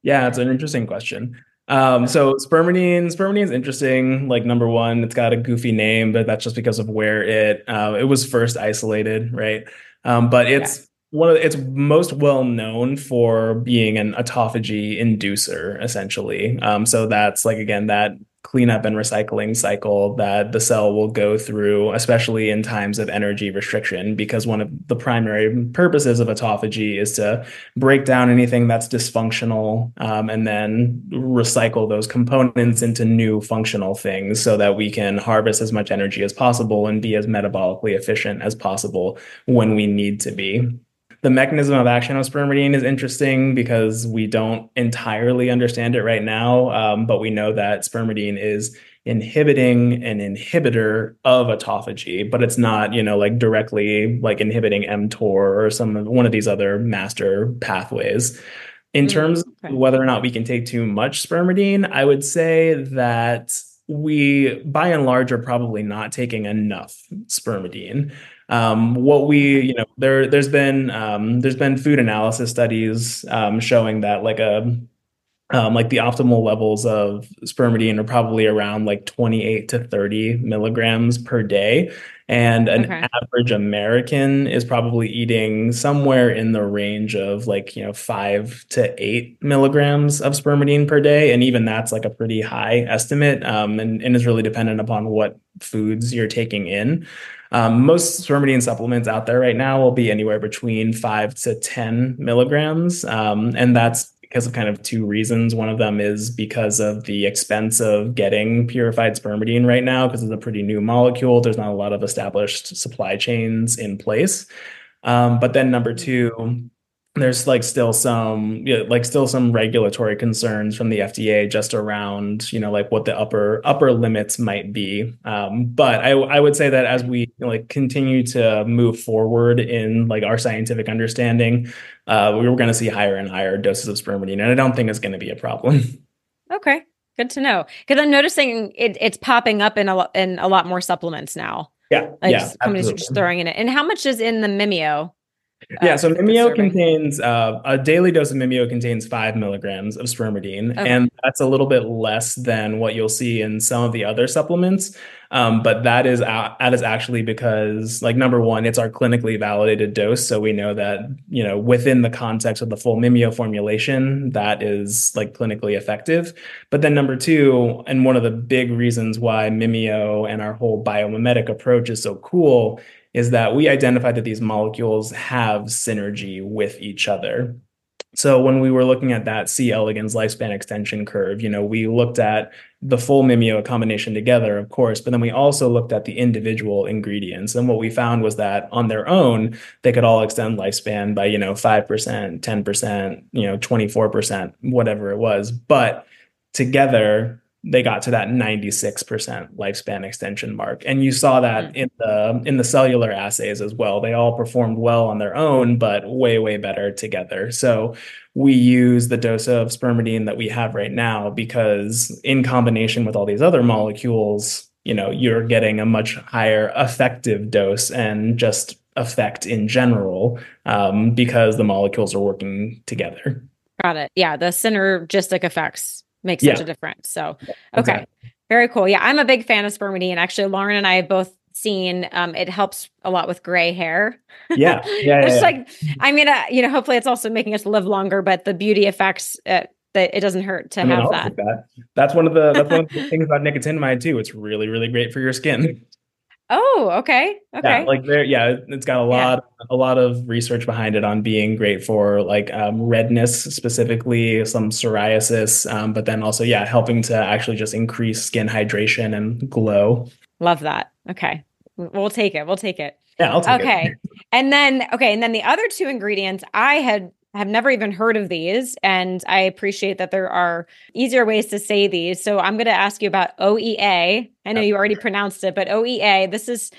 Yeah, it's an interesting question. Um, so spermidine, spermidine is interesting. Like number one, it's got a goofy name, but that's just because of where it uh, it was first isolated, right? Um, but it's one of the, it's most well known for being an autophagy inducer, essentially. Um, so that's like again that cleanup and recycling cycle that the cell will go through, especially in times of energy restriction, because one of the primary purposes of autophagy is to break down anything that's dysfunctional um, and then recycle those components into new functional things so that we can harvest as much energy as possible and be as metabolically efficient as possible when we need to be the mechanism of action of spermidine is interesting because we don't entirely understand it right now, um, but we know that spermidine is inhibiting an inhibitor of autophagy, but it's not, you know, like directly like inhibiting mTOR or some one of these other master pathways. In mm, terms okay. of whether or not we can take too much spermidine, I would say that we, by and large, are probably not taking enough spermidine. Um, what we, you know, there there's been um, there's been food analysis studies um, showing that like a um, like the optimal levels of spermidine are probably around like 28 to 30 milligrams per day. And an okay. average American is probably eating somewhere in the range of like, you know, five to eight milligrams of spermidine per day. And even that's like a pretty high estimate um, and, and is really dependent upon what foods you're taking in. Um, most spermidine supplements out there right now will be anywhere between five to 10 milligrams. Um, and that's because of kind of two reasons. One of them is because of the expense of getting purified spermidine right now, because it's a pretty new molecule. There's not a lot of established supply chains in place. Um, but then number two, there's like still some you know, like still some regulatory concerns from the FDA just around you know like what the upper upper limits might be. Um, but I I would say that as we you know, like continue to move forward in like our scientific understanding, uh, we are going to see higher and higher doses of spermidine, and I don't think it's going to be a problem. (laughs) Okay, good to know because I'm noticing it, it's popping up in a in a lot more supplements now. Yeah, like yeah, companies are just throwing in it. And how much is in the Mimio? Yeah, uh, so Mimio contains uh, a daily dose of Mimio contains five milligrams of spermidine, okay. and that's a little bit less than what you'll see in some of the other supplements. Um, but that is uh, that is actually because, like, number one, it's our clinically validated dose, so we know that you know within the context of the full Mimio formulation, that is like clinically effective. But then number two, and one of the big reasons why Mimio and our whole biomimetic approach is so cool is that we identified that these molecules have synergy with each other. So when we were looking at that C. elegans lifespan extension curve, you know, we looked at the full Mimio combination together, of course, but then we also looked at the individual ingredients. And what we found was that on their own, they could all extend lifespan by, you know, 5%, 10%, you know, 24%, whatever it was. But together, they got to that 96% lifespan extension mark. And you saw that mm-hmm. in the in the cellular assays as well. They all performed well on their own but way way better together. So we use the dose of spermidine that we have right now because in combination with all these other molecules you know you're getting a much higher effective dose and just effect in general um, because the molecules are working together. Got it. Yeah the synergistic effects makes yeah. such a difference. So, okay. Very cool. Yeah, I'm a big fan of spermidine. Actually, Lauren and I have both seen um, it helps a lot with gray hair. (laughs) Yeah. Yeah. it's yeah, like, I mean, uh, you know, hopefully it's also making us live longer, but the beauty effects, uh, that it doesn't hurt to I mean, have that. that. That's one of the that's one of the (laughs) things about nicotinamide too. It's really, really great for your skin. Oh, okay. Okay. Yeah, like there, yeah, it's got a lot, yeah. a lot of research behind it on being great for like um, redness, specifically some psoriasis, um, but then also, yeah, helping to actually just increase skin hydration and glow. Love that. Okay, we'll take it. We'll take it. Yeah, I'll take okay. it. Okay, and then okay, and then the other two ingredients I had have never even heard of these. And I appreciate that there are easier ways to say these. So I'm going to ask you about OEA. I know you already pronounced it, but OEA, this is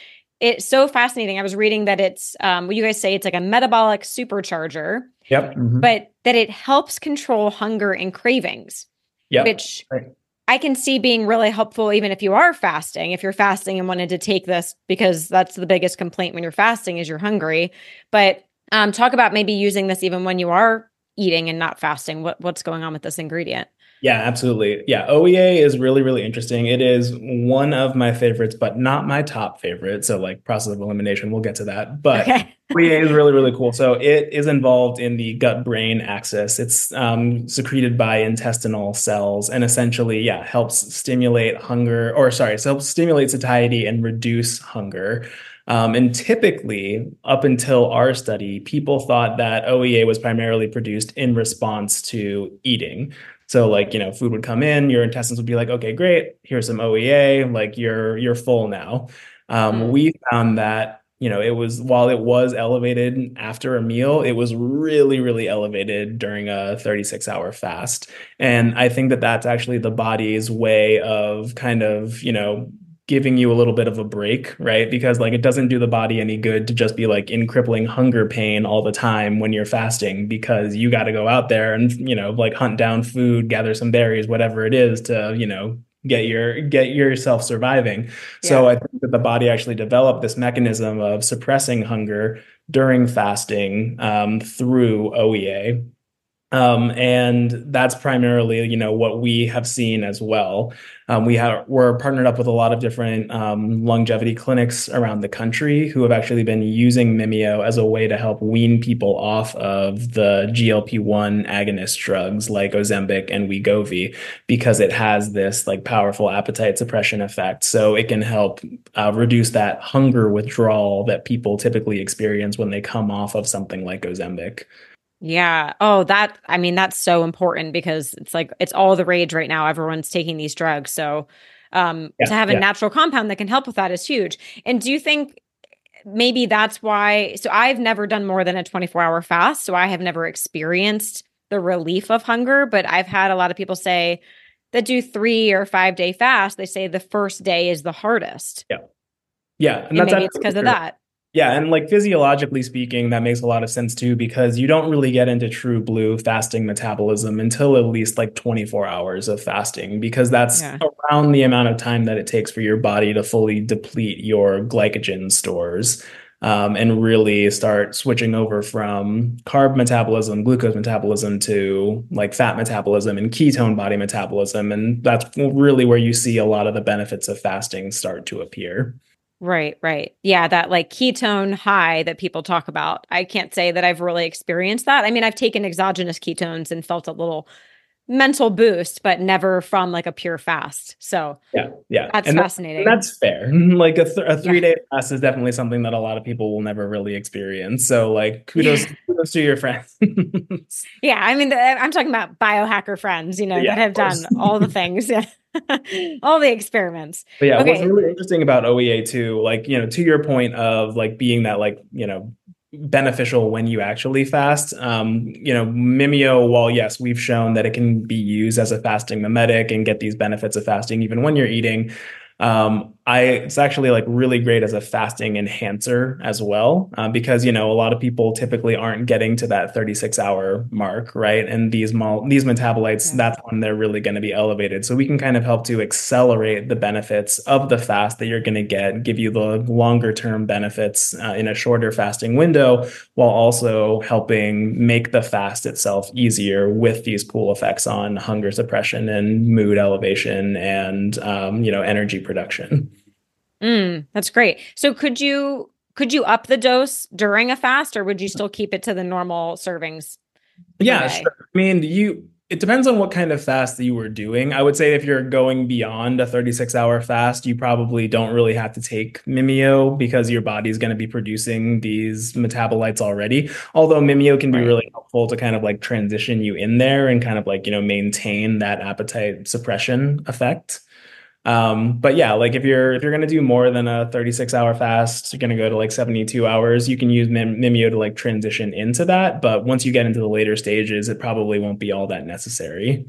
it's so fascinating. I was reading that it's um you guys say it's like a metabolic supercharger. Yep. Mm-hmm. But that it helps control hunger and cravings. Yep. Which right. I can see being really helpful even if you are fasting. If you're fasting and wanted to take this because that's the biggest complaint when you're fasting is you're hungry. But um, talk about maybe using this even when you are eating and not fasting. What what's going on with this ingredient? Yeah, absolutely. Yeah, OEA is really, really interesting. It is one of my favorites, but not my top favorite. So, like process of elimination, we'll get to that. But okay. (laughs) OEA is really, really cool. So, it is involved in the gut brain axis. It's um, secreted by intestinal cells and essentially, yeah, helps stimulate hunger, or sorry, so helps stimulate satiety and reduce hunger. Um, and typically, up until our study, people thought that OEA was primarily produced in response to eating. So like, you know, food would come in, your intestines would be like, okay, great, here's some OEA, like you're you're full now. Um, mm. We found that you know, it was while it was elevated after a meal, it was really, really elevated during a 36 hour fast. And I think that that's actually the body's way of kind of, you know, giving you a little bit of a break, right? Because like it doesn't do the body any good to just be like in crippling hunger pain all the time when you're fasting because you got to go out there and, you know, like hunt down food, gather some berries, whatever it is to, you know, get your get yourself surviving. Yeah. So I think that the body actually developed this mechanism of suppressing hunger during fasting um, through OEA. Um, and that's primarily, you know, what we have seen as well. Um, we have we're partnered up with a lot of different um, longevity clinics around the country who have actually been using Mimio as a way to help wean people off of the GLP-1 agonist drugs like Ozempic and Wegovy because it has this like powerful appetite suppression effect. So it can help uh, reduce that hunger withdrawal that people typically experience when they come off of something like Ozempic. Yeah. Oh, that, I mean, that's so important because it's like, it's all the rage right now. Everyone's taking these drugs. So, um, yeah, to have a yeah. natural compound that can help with that is huge. And do you think maybe that's why? So, I've never done more than a 24 hour fast. So, I have never experienced the relief of hunger, but I've had a lot of people say that do three or five day fast, they say the first day is the hardest. Yeah. Yeah. And, and maybe it's because of that. Yeah, and like physiologically speaking, that makes a lot of sense too, because you don't really get into true blue fasting metabolism until at least like 24 hours of fasting, because that's yeah. around the amount of time that it takes for your body to fully deplete your glycogen stores. Um, and really start switching over from carb metabolism, glucose metabolism to like fat metabolism and ketone body metabolism. And that's really where you see a lot of the benefits of fasting start to appear. Right, right. Yeah, that like ketone high that people talk about. I can't say that I've really experienced that. I mean, I've taken exogenous ketones and felt a little mental boost, but never from like a pure fast. So yeah, yeah, that's and fascinating. That's, that's fair. (laughs) Like a, th- a three day fast is definitely something that a lot of people will never really experience. So like kudos, yeah. kudos to your friends. (laughs) yeah, I mean, eh, I'm talking about biohacker friends, you know, yeah, that have done all the things. Yeah. (laughs) all the experiments. But yeah, okay. what's really interesting about OEA too, like, you know, to your point of like being that like, you know, beneficial when you actually fast. Um, you know, Mimio, while yes, we've shown that it can be used as a fasting mimetic and get these benefits of fasting even when you're eating. Um, I it's actually like really great as a fasting enhancer as well uh, because you know a lot of people typically aren't getting to that 36 hour mark right? And these mol- these metabolites yeah. that's when they're really going to be elevated. So we can kind of help to accelerate the benefits of the fast that you're going to get give you the longer term benefits uh, in a shorter fasting window while also helping make the fast itself easier with these cool effects on hunger suppression and mood elevation and um, you know energy production Mm, that's great. So could you could you up the dose during a fast or would you still keep it to the normal servings? Yeah, sure. I mean, you it depends on what kind of fast that you were doing. I would say if you're going beyond a 36 hour fast, you probably don't really have to take Mimio because your body's going to be producing these metabolites already. Although Mimio can be right. really helpful to kind of like transition you in there and kind of like, you know, maintain that appetite suppression effect. Um, but yeah, like if you're if you're gonna do more than a 36 hour fast, you're gonna go to like 72 hours. You can use Mim- Mimio to like transition into that, but once you get into the later stages, it probably won't be all that necessary.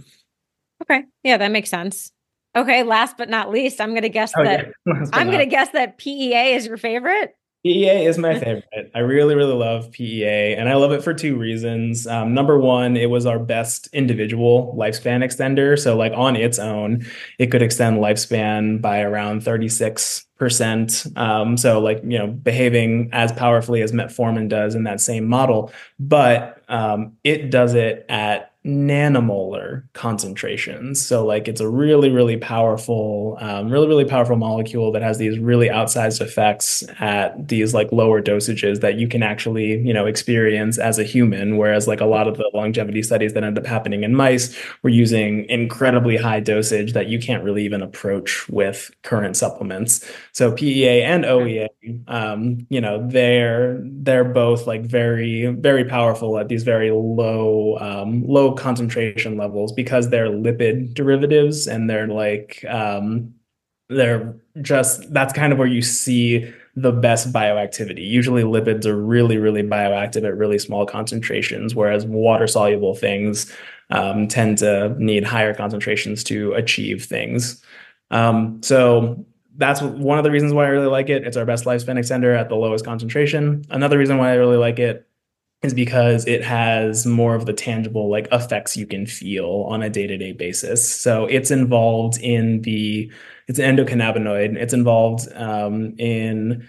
Okay, yeah, that makes sense. Okay, last but not least, I'm gonna guess oh, that yeah. (laughs) I'm gonna guess that PEA is your favorite. PEA is my favorite. I really, really love PEA, and I love it for two reasons. Um, number one, it was our best individual lifespan extender. So, like on its own, it could extend lifespan by around 36%. Um, so, like, you know, behaving as powerfully as metformin does in that same model, but um, it does it at nanomolar concentrations. So, like, it's a really, really powerful, um, really, really powerful molecule that has these really outsized effects at these like lower dosages that you can actually, you know, experience as a human. Whereas, like, a lot of the longevity studies that end up happening in mice were using incredibly high dosage that you can't really even approach with current supplements. So, PEA and OEA, um, you know, they're they're both like very, very powerful at these very low, um, low concentration levels because they're lipid derivatives and they're like um, they're just that's kind of where you see the best bioactivity. Usually lipids are really, really bioactive at really small concentrations, whereas water soluble things um, tend to need higher concentrations to achieve things. Um, so that's one of the reasons why I really like it. It's our best lifespan extender at the lowest concentration. Another reason why I really like it is because it has more of the tangible like effects you can feel on a day-to-day basis. So it's involved in the it's an endocannabinoid. It's involved um, in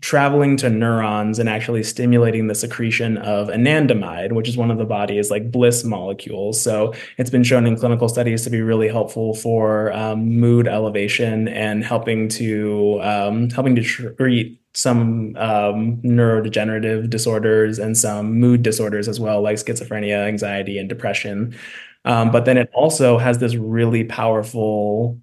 traveling to neurons and actually stimulating the secretion of anandamide, which is one of the body's like bliss molecules. So it's been shown in clinical studies to be really helpful for um, mood elevation and helping to um, helping to treat some um, neurodegenerative disorders and some mood disorders as well, like schizophrenia, anxiety, and depression. Um, but then it also has this really powerful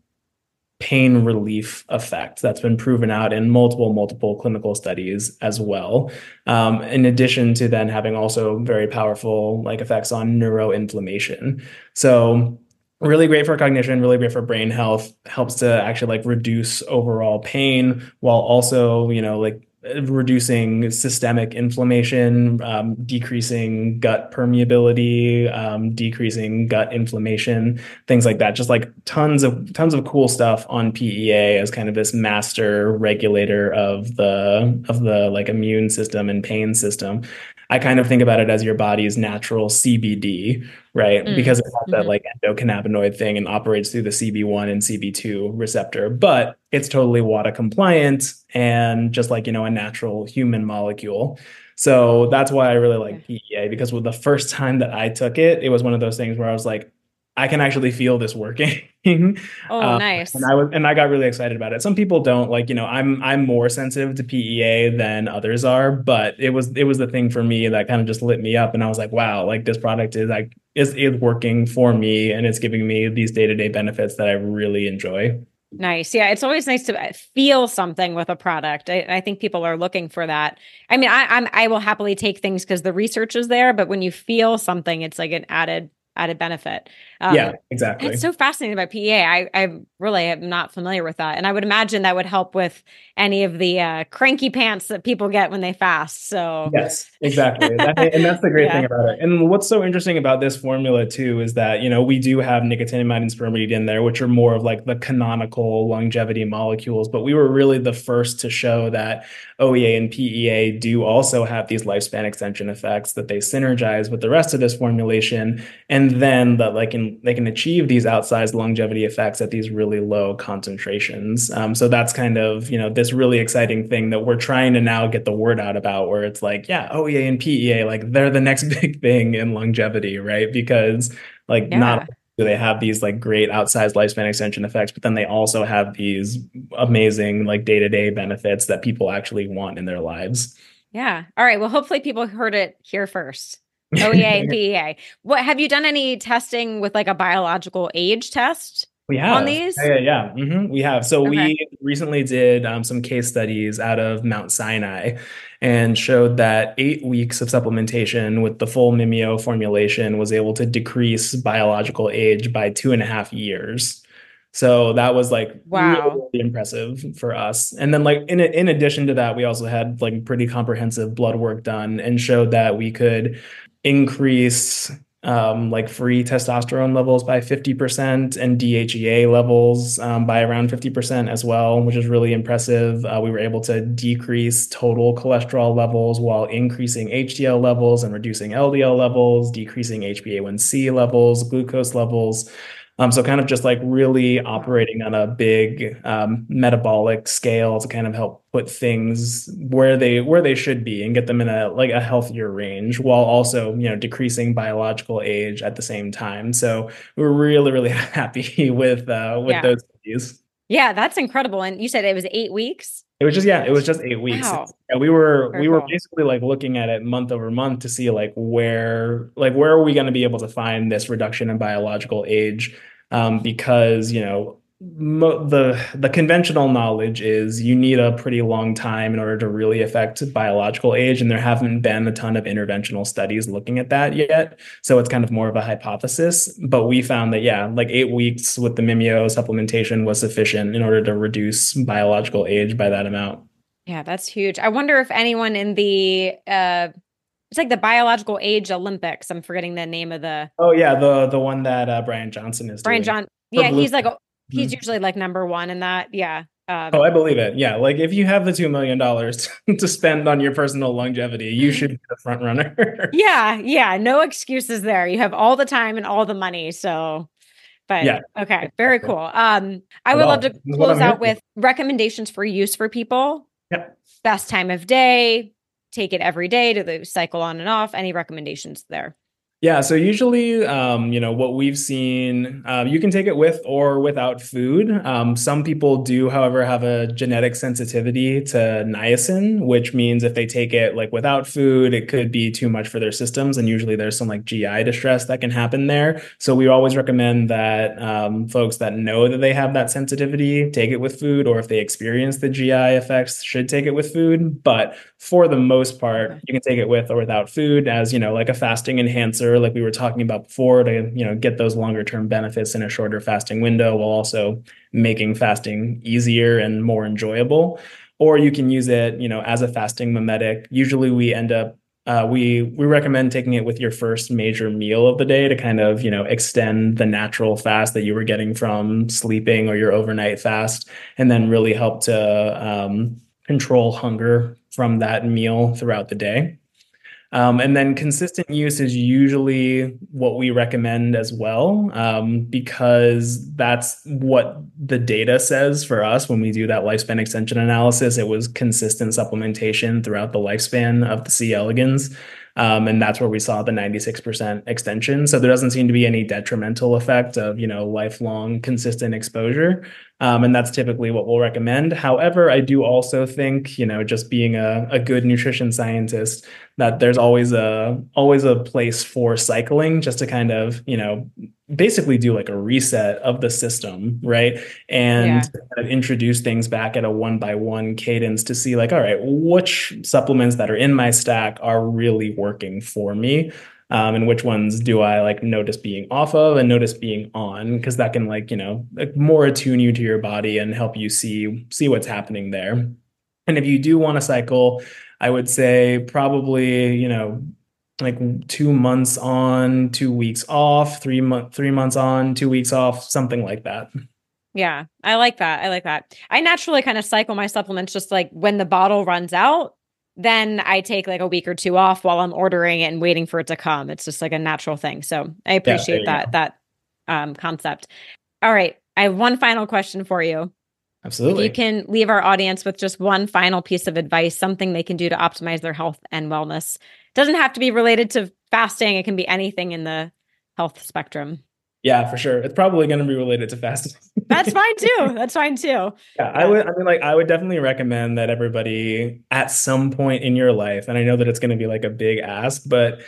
pain relief effect that's been proven out in multiple multiple clinical studies as well. Um, in addition to then having also very powerful like effects on neuroinflammation. So really great for cognition really great for brain health helps to actually like reduce overall pain while also you know like reducing systemic inflammation, um, decreasing gut permeability, um, decreasing gut inflammation, things like that. Just like tons of tons of cool stuff on PEA as kind of this master regulator of the of the like immune system and pain system. I kind of think about it as your body's natural CBD, right? Mm. Because it has that mm-hmm. like endocannabinoid thing and operates through the CB1 and CB2 receptor, but it's totally WADA compliant and just like, you know, a natural human molecule. So that's why I really like PEA because with the first time that I took it, it was one of those things where I was like, I can actually feel this working. (laughs) oh, um, nice. And I was and I got really excited about it. Some people don't like, you know, I'm I'm more sensitive to PEA than others are, but it was it was the thing for me that kind of just lit me up and I was like, wow, like this product is like is is working for me and it's giving me these day-to-day benefits that I really enjoy. Nice. Yeah. It's always nice to uh, feel something with a product. I, I think people are looking for that. I mean, I, I'm, I will happily take things because the research is there, but when you feel something, it's like an added added benefit. Um, yeah, exactly. It's so fascinating about PEA. I, I really am not familiar with that. And I would imagine that would help with any of the uh, cranky pants that people get when they fast. So, yes, exactly. and that's the great (laughs) yeah. thing about it. And what's so interesting about this formula, too, is that, you know, we do have nicotinamide and spermidine in there, which are more of like the canonical longevity molecules. But we were really the first to show that OEA and PEA do also have these lifespan extension effects that they synergize with the rest of this formulation. And then that, like, in they can achieve these outsized longevity effects at these really low concentrations. Um, so that's kind of you know this really exciting thing that we're trying to now get the word out about, where it's like, yeah, OEA and PEA, like they're the next (laughs) big thing in longevity, right? Because like yeah. not do they have these like great outsized lifespan extension effects, but then they also have these amazing like day to day benefits that people actually want in their lives. Yeah. All right. Well, hopefully people heard it here first. OEA and (laughs) PEA. What have you done any testing with like a biological age test? We have on these. Yeah, yeah, mm-hmm. we have. So okay. we recently did um, some case studies out of Mount Sinai, and showed that eight weeks of supplementation with the full Mimio formulation was able to decrease biological age by two and a half years. So that was like wow, really, really impressive for us. And then like in in addition to that, we also had like pretty comprehensive blood work done and showed that we could increase um, like free testosterone levels by 50% and DHEA levels um, by around 50% as well, which is really impressive. Uh, we were able to decrease total cholesterol levels while increasing HDL levels and reducing LDL levels, decreasing HbA1c levels, glucose levels. Um, so kind of just like really operating on a big um, metabolic scale to kind of help put things where they where they should be and get them in a like a healthier range while also you know decreasing biological age at the same time. So we're really really (laughs) happy with uh, with Yeah. those studies. Yeah, that's incredible. And you said it was eight weeks. It was just yeah, it was just eight weeks. Wow. And we were Very we were cool. basically like looking at it month over month to see like where like where are we going to be able to find this reduction in biological age? Um, because you know the the conventional knowledge is you need a pretty long time in order to really affect biological age, and there haven't been a ton of interventional studies looking at that yet. So it's kind of more of a hypothesis. But we found that yeah, like eight weeks with the Mimio supplementation was sufficient in order to reduce biological age by that amount. Yeah, that's huge. I wonder if anyone in the uh it's like the biological age Olympics. I'm forgetting the name of the Oh yeah, the the one that uh, Bryan Johnson is Brian doing. John. Yeah, Blue- he's like he's Mhm. usually like number one in that. Yeah. Um, Oh, I believe it. Yeah, like if you have the two million dollars (laughs) to spend on your personal longevity, you should be the front runner. (laughs) yeah, yeah. No excuses there. You have all the time and all the money. So but Yeah. okay, very cool. Um I would love to that's what I'm close out with recommendations for use for people. Yeah. Best time of day, take it every day, do the cycle on and off. Any recommendations there? Yeah, so usually, um, you know, what we've seen, um, you can take it with or without food. Um, some people do, however, have a genetic sensitivity to niacin, which means if they take it like without food, it could be too much for their systems. And usually there's some like GI distress that can happen there. So we always recommend that um, folks that know that they have that sensitivity take it with food, or if they experience the GI effects, should take it with food. But for the most part, you can take it with or without food as, you know, like a fasting enhancer, like we were talking about before, to, you know, get those longer term benefits in a shorter fasting window while also making fasting easier and more enjoyable. Or you can use it, you know, as a fasting mimetic. Usually we end up uh, we we recommend taking it with your first major meal of the day to kind of you know extend the natural fast that you were getting from sleeping or your overnight fast, and then really help to um, control hunger from that meal throughout the day. Um, and then consistent use is usually what we recommend as well, um, because that's what the data says for us when we do that lifespan extension analysis. It was consistent supplementation throughout the lifespan of the C. elegans. Um, and that's where we saw the 96% extension. So there doesn't seem to be any detrimental effect of, you know, lifelong consistent exposure. Um, and that's typically what we'll recommend. However, I do also think, you know, just being a, a good nutrition scientist, that there's always a always a place for cycling just to kind of, you know, basically do like a reset of the system, right? And Yeah. kind of introduce things back at a one by one cadence to see like, all right, which supplements that are in my stack are really working for me um, and which ones do I like notice being off of and notice being on because that can like you know like more attune you to your body and help you see see what's happening there. And if you do want to cycle, I would say probably you know like two months on, two weeks off, three month three months on, two weeks off, something like that. Yeah, I like that. I like that. I naturally kind of cycle my supplements just like when the bottle runs out, then I take like a week or two off while I'm ordering it and waiting for it to come. It's just like a natural thing. So I appreciate you that that um concept. All right. I have one final question for you. If Absolutely. you can leave our audience with just one final piece of advice, something they can do to optimize their health and wellness. It doesn't have to be related to fasting. It can be anything in the health spectrum. Yeah, for sure. It's probably going to be related to fasting. (laughs) That's fine too. That's fine too. Yeah, I would. I mean, like, I would definitely recommend that everybody at some point in your life, and I know that it's going to be like a big ask, but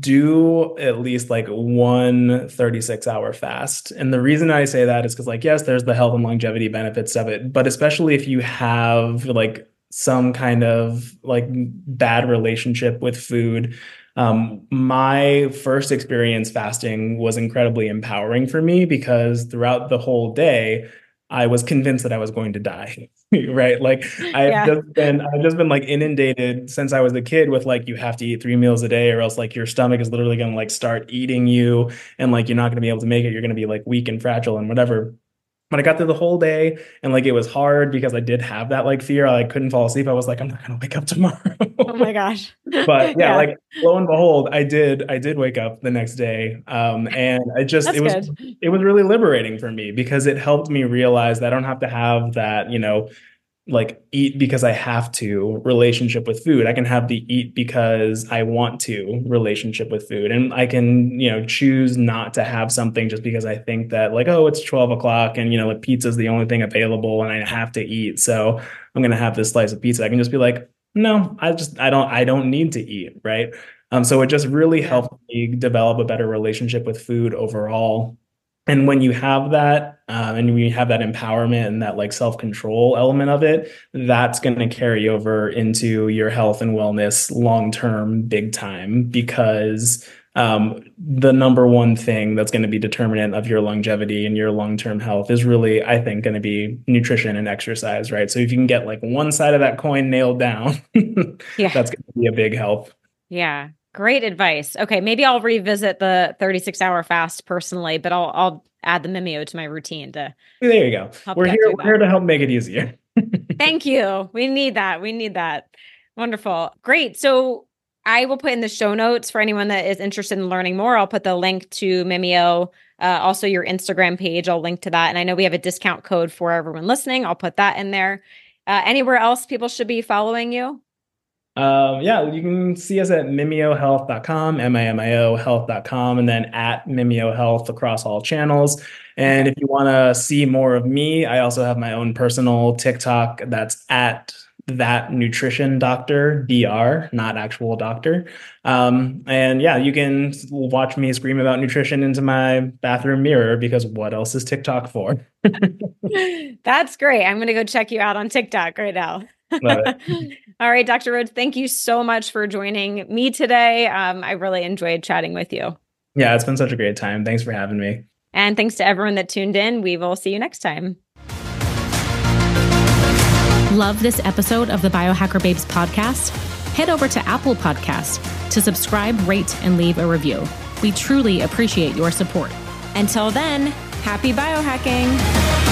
do at least like one 36 hour fast. And the reason I say that is because, like, yes, there's the health and longevity benefits of it, but especially if you have like some kind of like bad relationship with food. Um, my first experience fasting was incredibly empowering for me because throughout the whole day, I was convinced that I was going to die. (laughs) right. Like I've Yeah. just been I've just been like inundated since I was a kid with like you have to eat three meals a day or else like your stomach is literally gonna like start eating you and like you're not gonna be able to make it. You're gonna be like weak and fragile and whatever. But I got through the whole day and like it was hard because I did have that like fear. I like couldn't fall asleep. I was like, I'm not gonna wake up tomorrow. oh my gosh. (laughs) but yeah, yeah, like lo and behold, I did I did wake up the next day. Um and I just That's it was good. it was really liberating for me because it helped me realize that I don't have to have that, you know, like eat because I have to relationship with food. I can have the eat because I want to relationship with food. And I can, you know, choose not to have something just because I think that like, oh, it's 12 o'clock and, you know, like pizza is the only thing available and I have to eat. So I'm going to have this slice of pizza. I can just be like, no, I just, I don't, I don't need to eat. Right. Um, so it just really helped me develop a better relationship with food overall and when you have that um, and you have that empowerment and that like self-control element of it that's going to carry over into your health and wellness long term big time because um, the number one thing that's going to be determinant of your longevity and your long-term health is really i think going to be nutrition and exercise right? So if you can get like one side of that coin nailed down (laughs) yeah. that's going to be a big help. Yeah Great advice. Okay, maybe I'll revisit the 36 hour fast personally, but I'll I'll add the Mimio to my routine to There you go. We're here we're here to help make it easier. (laughs) Thank you. We need that. We need that. Wonderful. Great. So I will put in the show notes for anyone that is interested in learning more. I'll put the link to Mimio, uh, also your Instagram page. I'll link to that. And I know we have a discount code for everyone listening. I'll put that in there. Uh, anywhere else people should be following you? Um, yeah, you can see us at mimiohealth.com, M-I-M-I-O health.com, and then at Mimio Health across all channels. And if you want to see more of me, I also have my own personal TikTok that's at that nutrition doctor dr not actual doctor. Um, and yeah you can watch me scream about nutrition into my bathroom mirror because what else is tiktok for? (laughs) (laughs) That's great. I'm gonna go check you out on tiktok right now (laughs) All right, Dr. Rhodes, thank you so much for joining me today. Um, I really enjoyed chatting with you. Yeah, it's been such a great time. Thanks for having me. And thanks to everyone that tuned in. We will see you next time. Love this episode of the Biohacker Babes podcast? Head over to Apple Podcast to subscribe, rate, and leave a review. We truly appreciate your support. Until then, happy biohacking.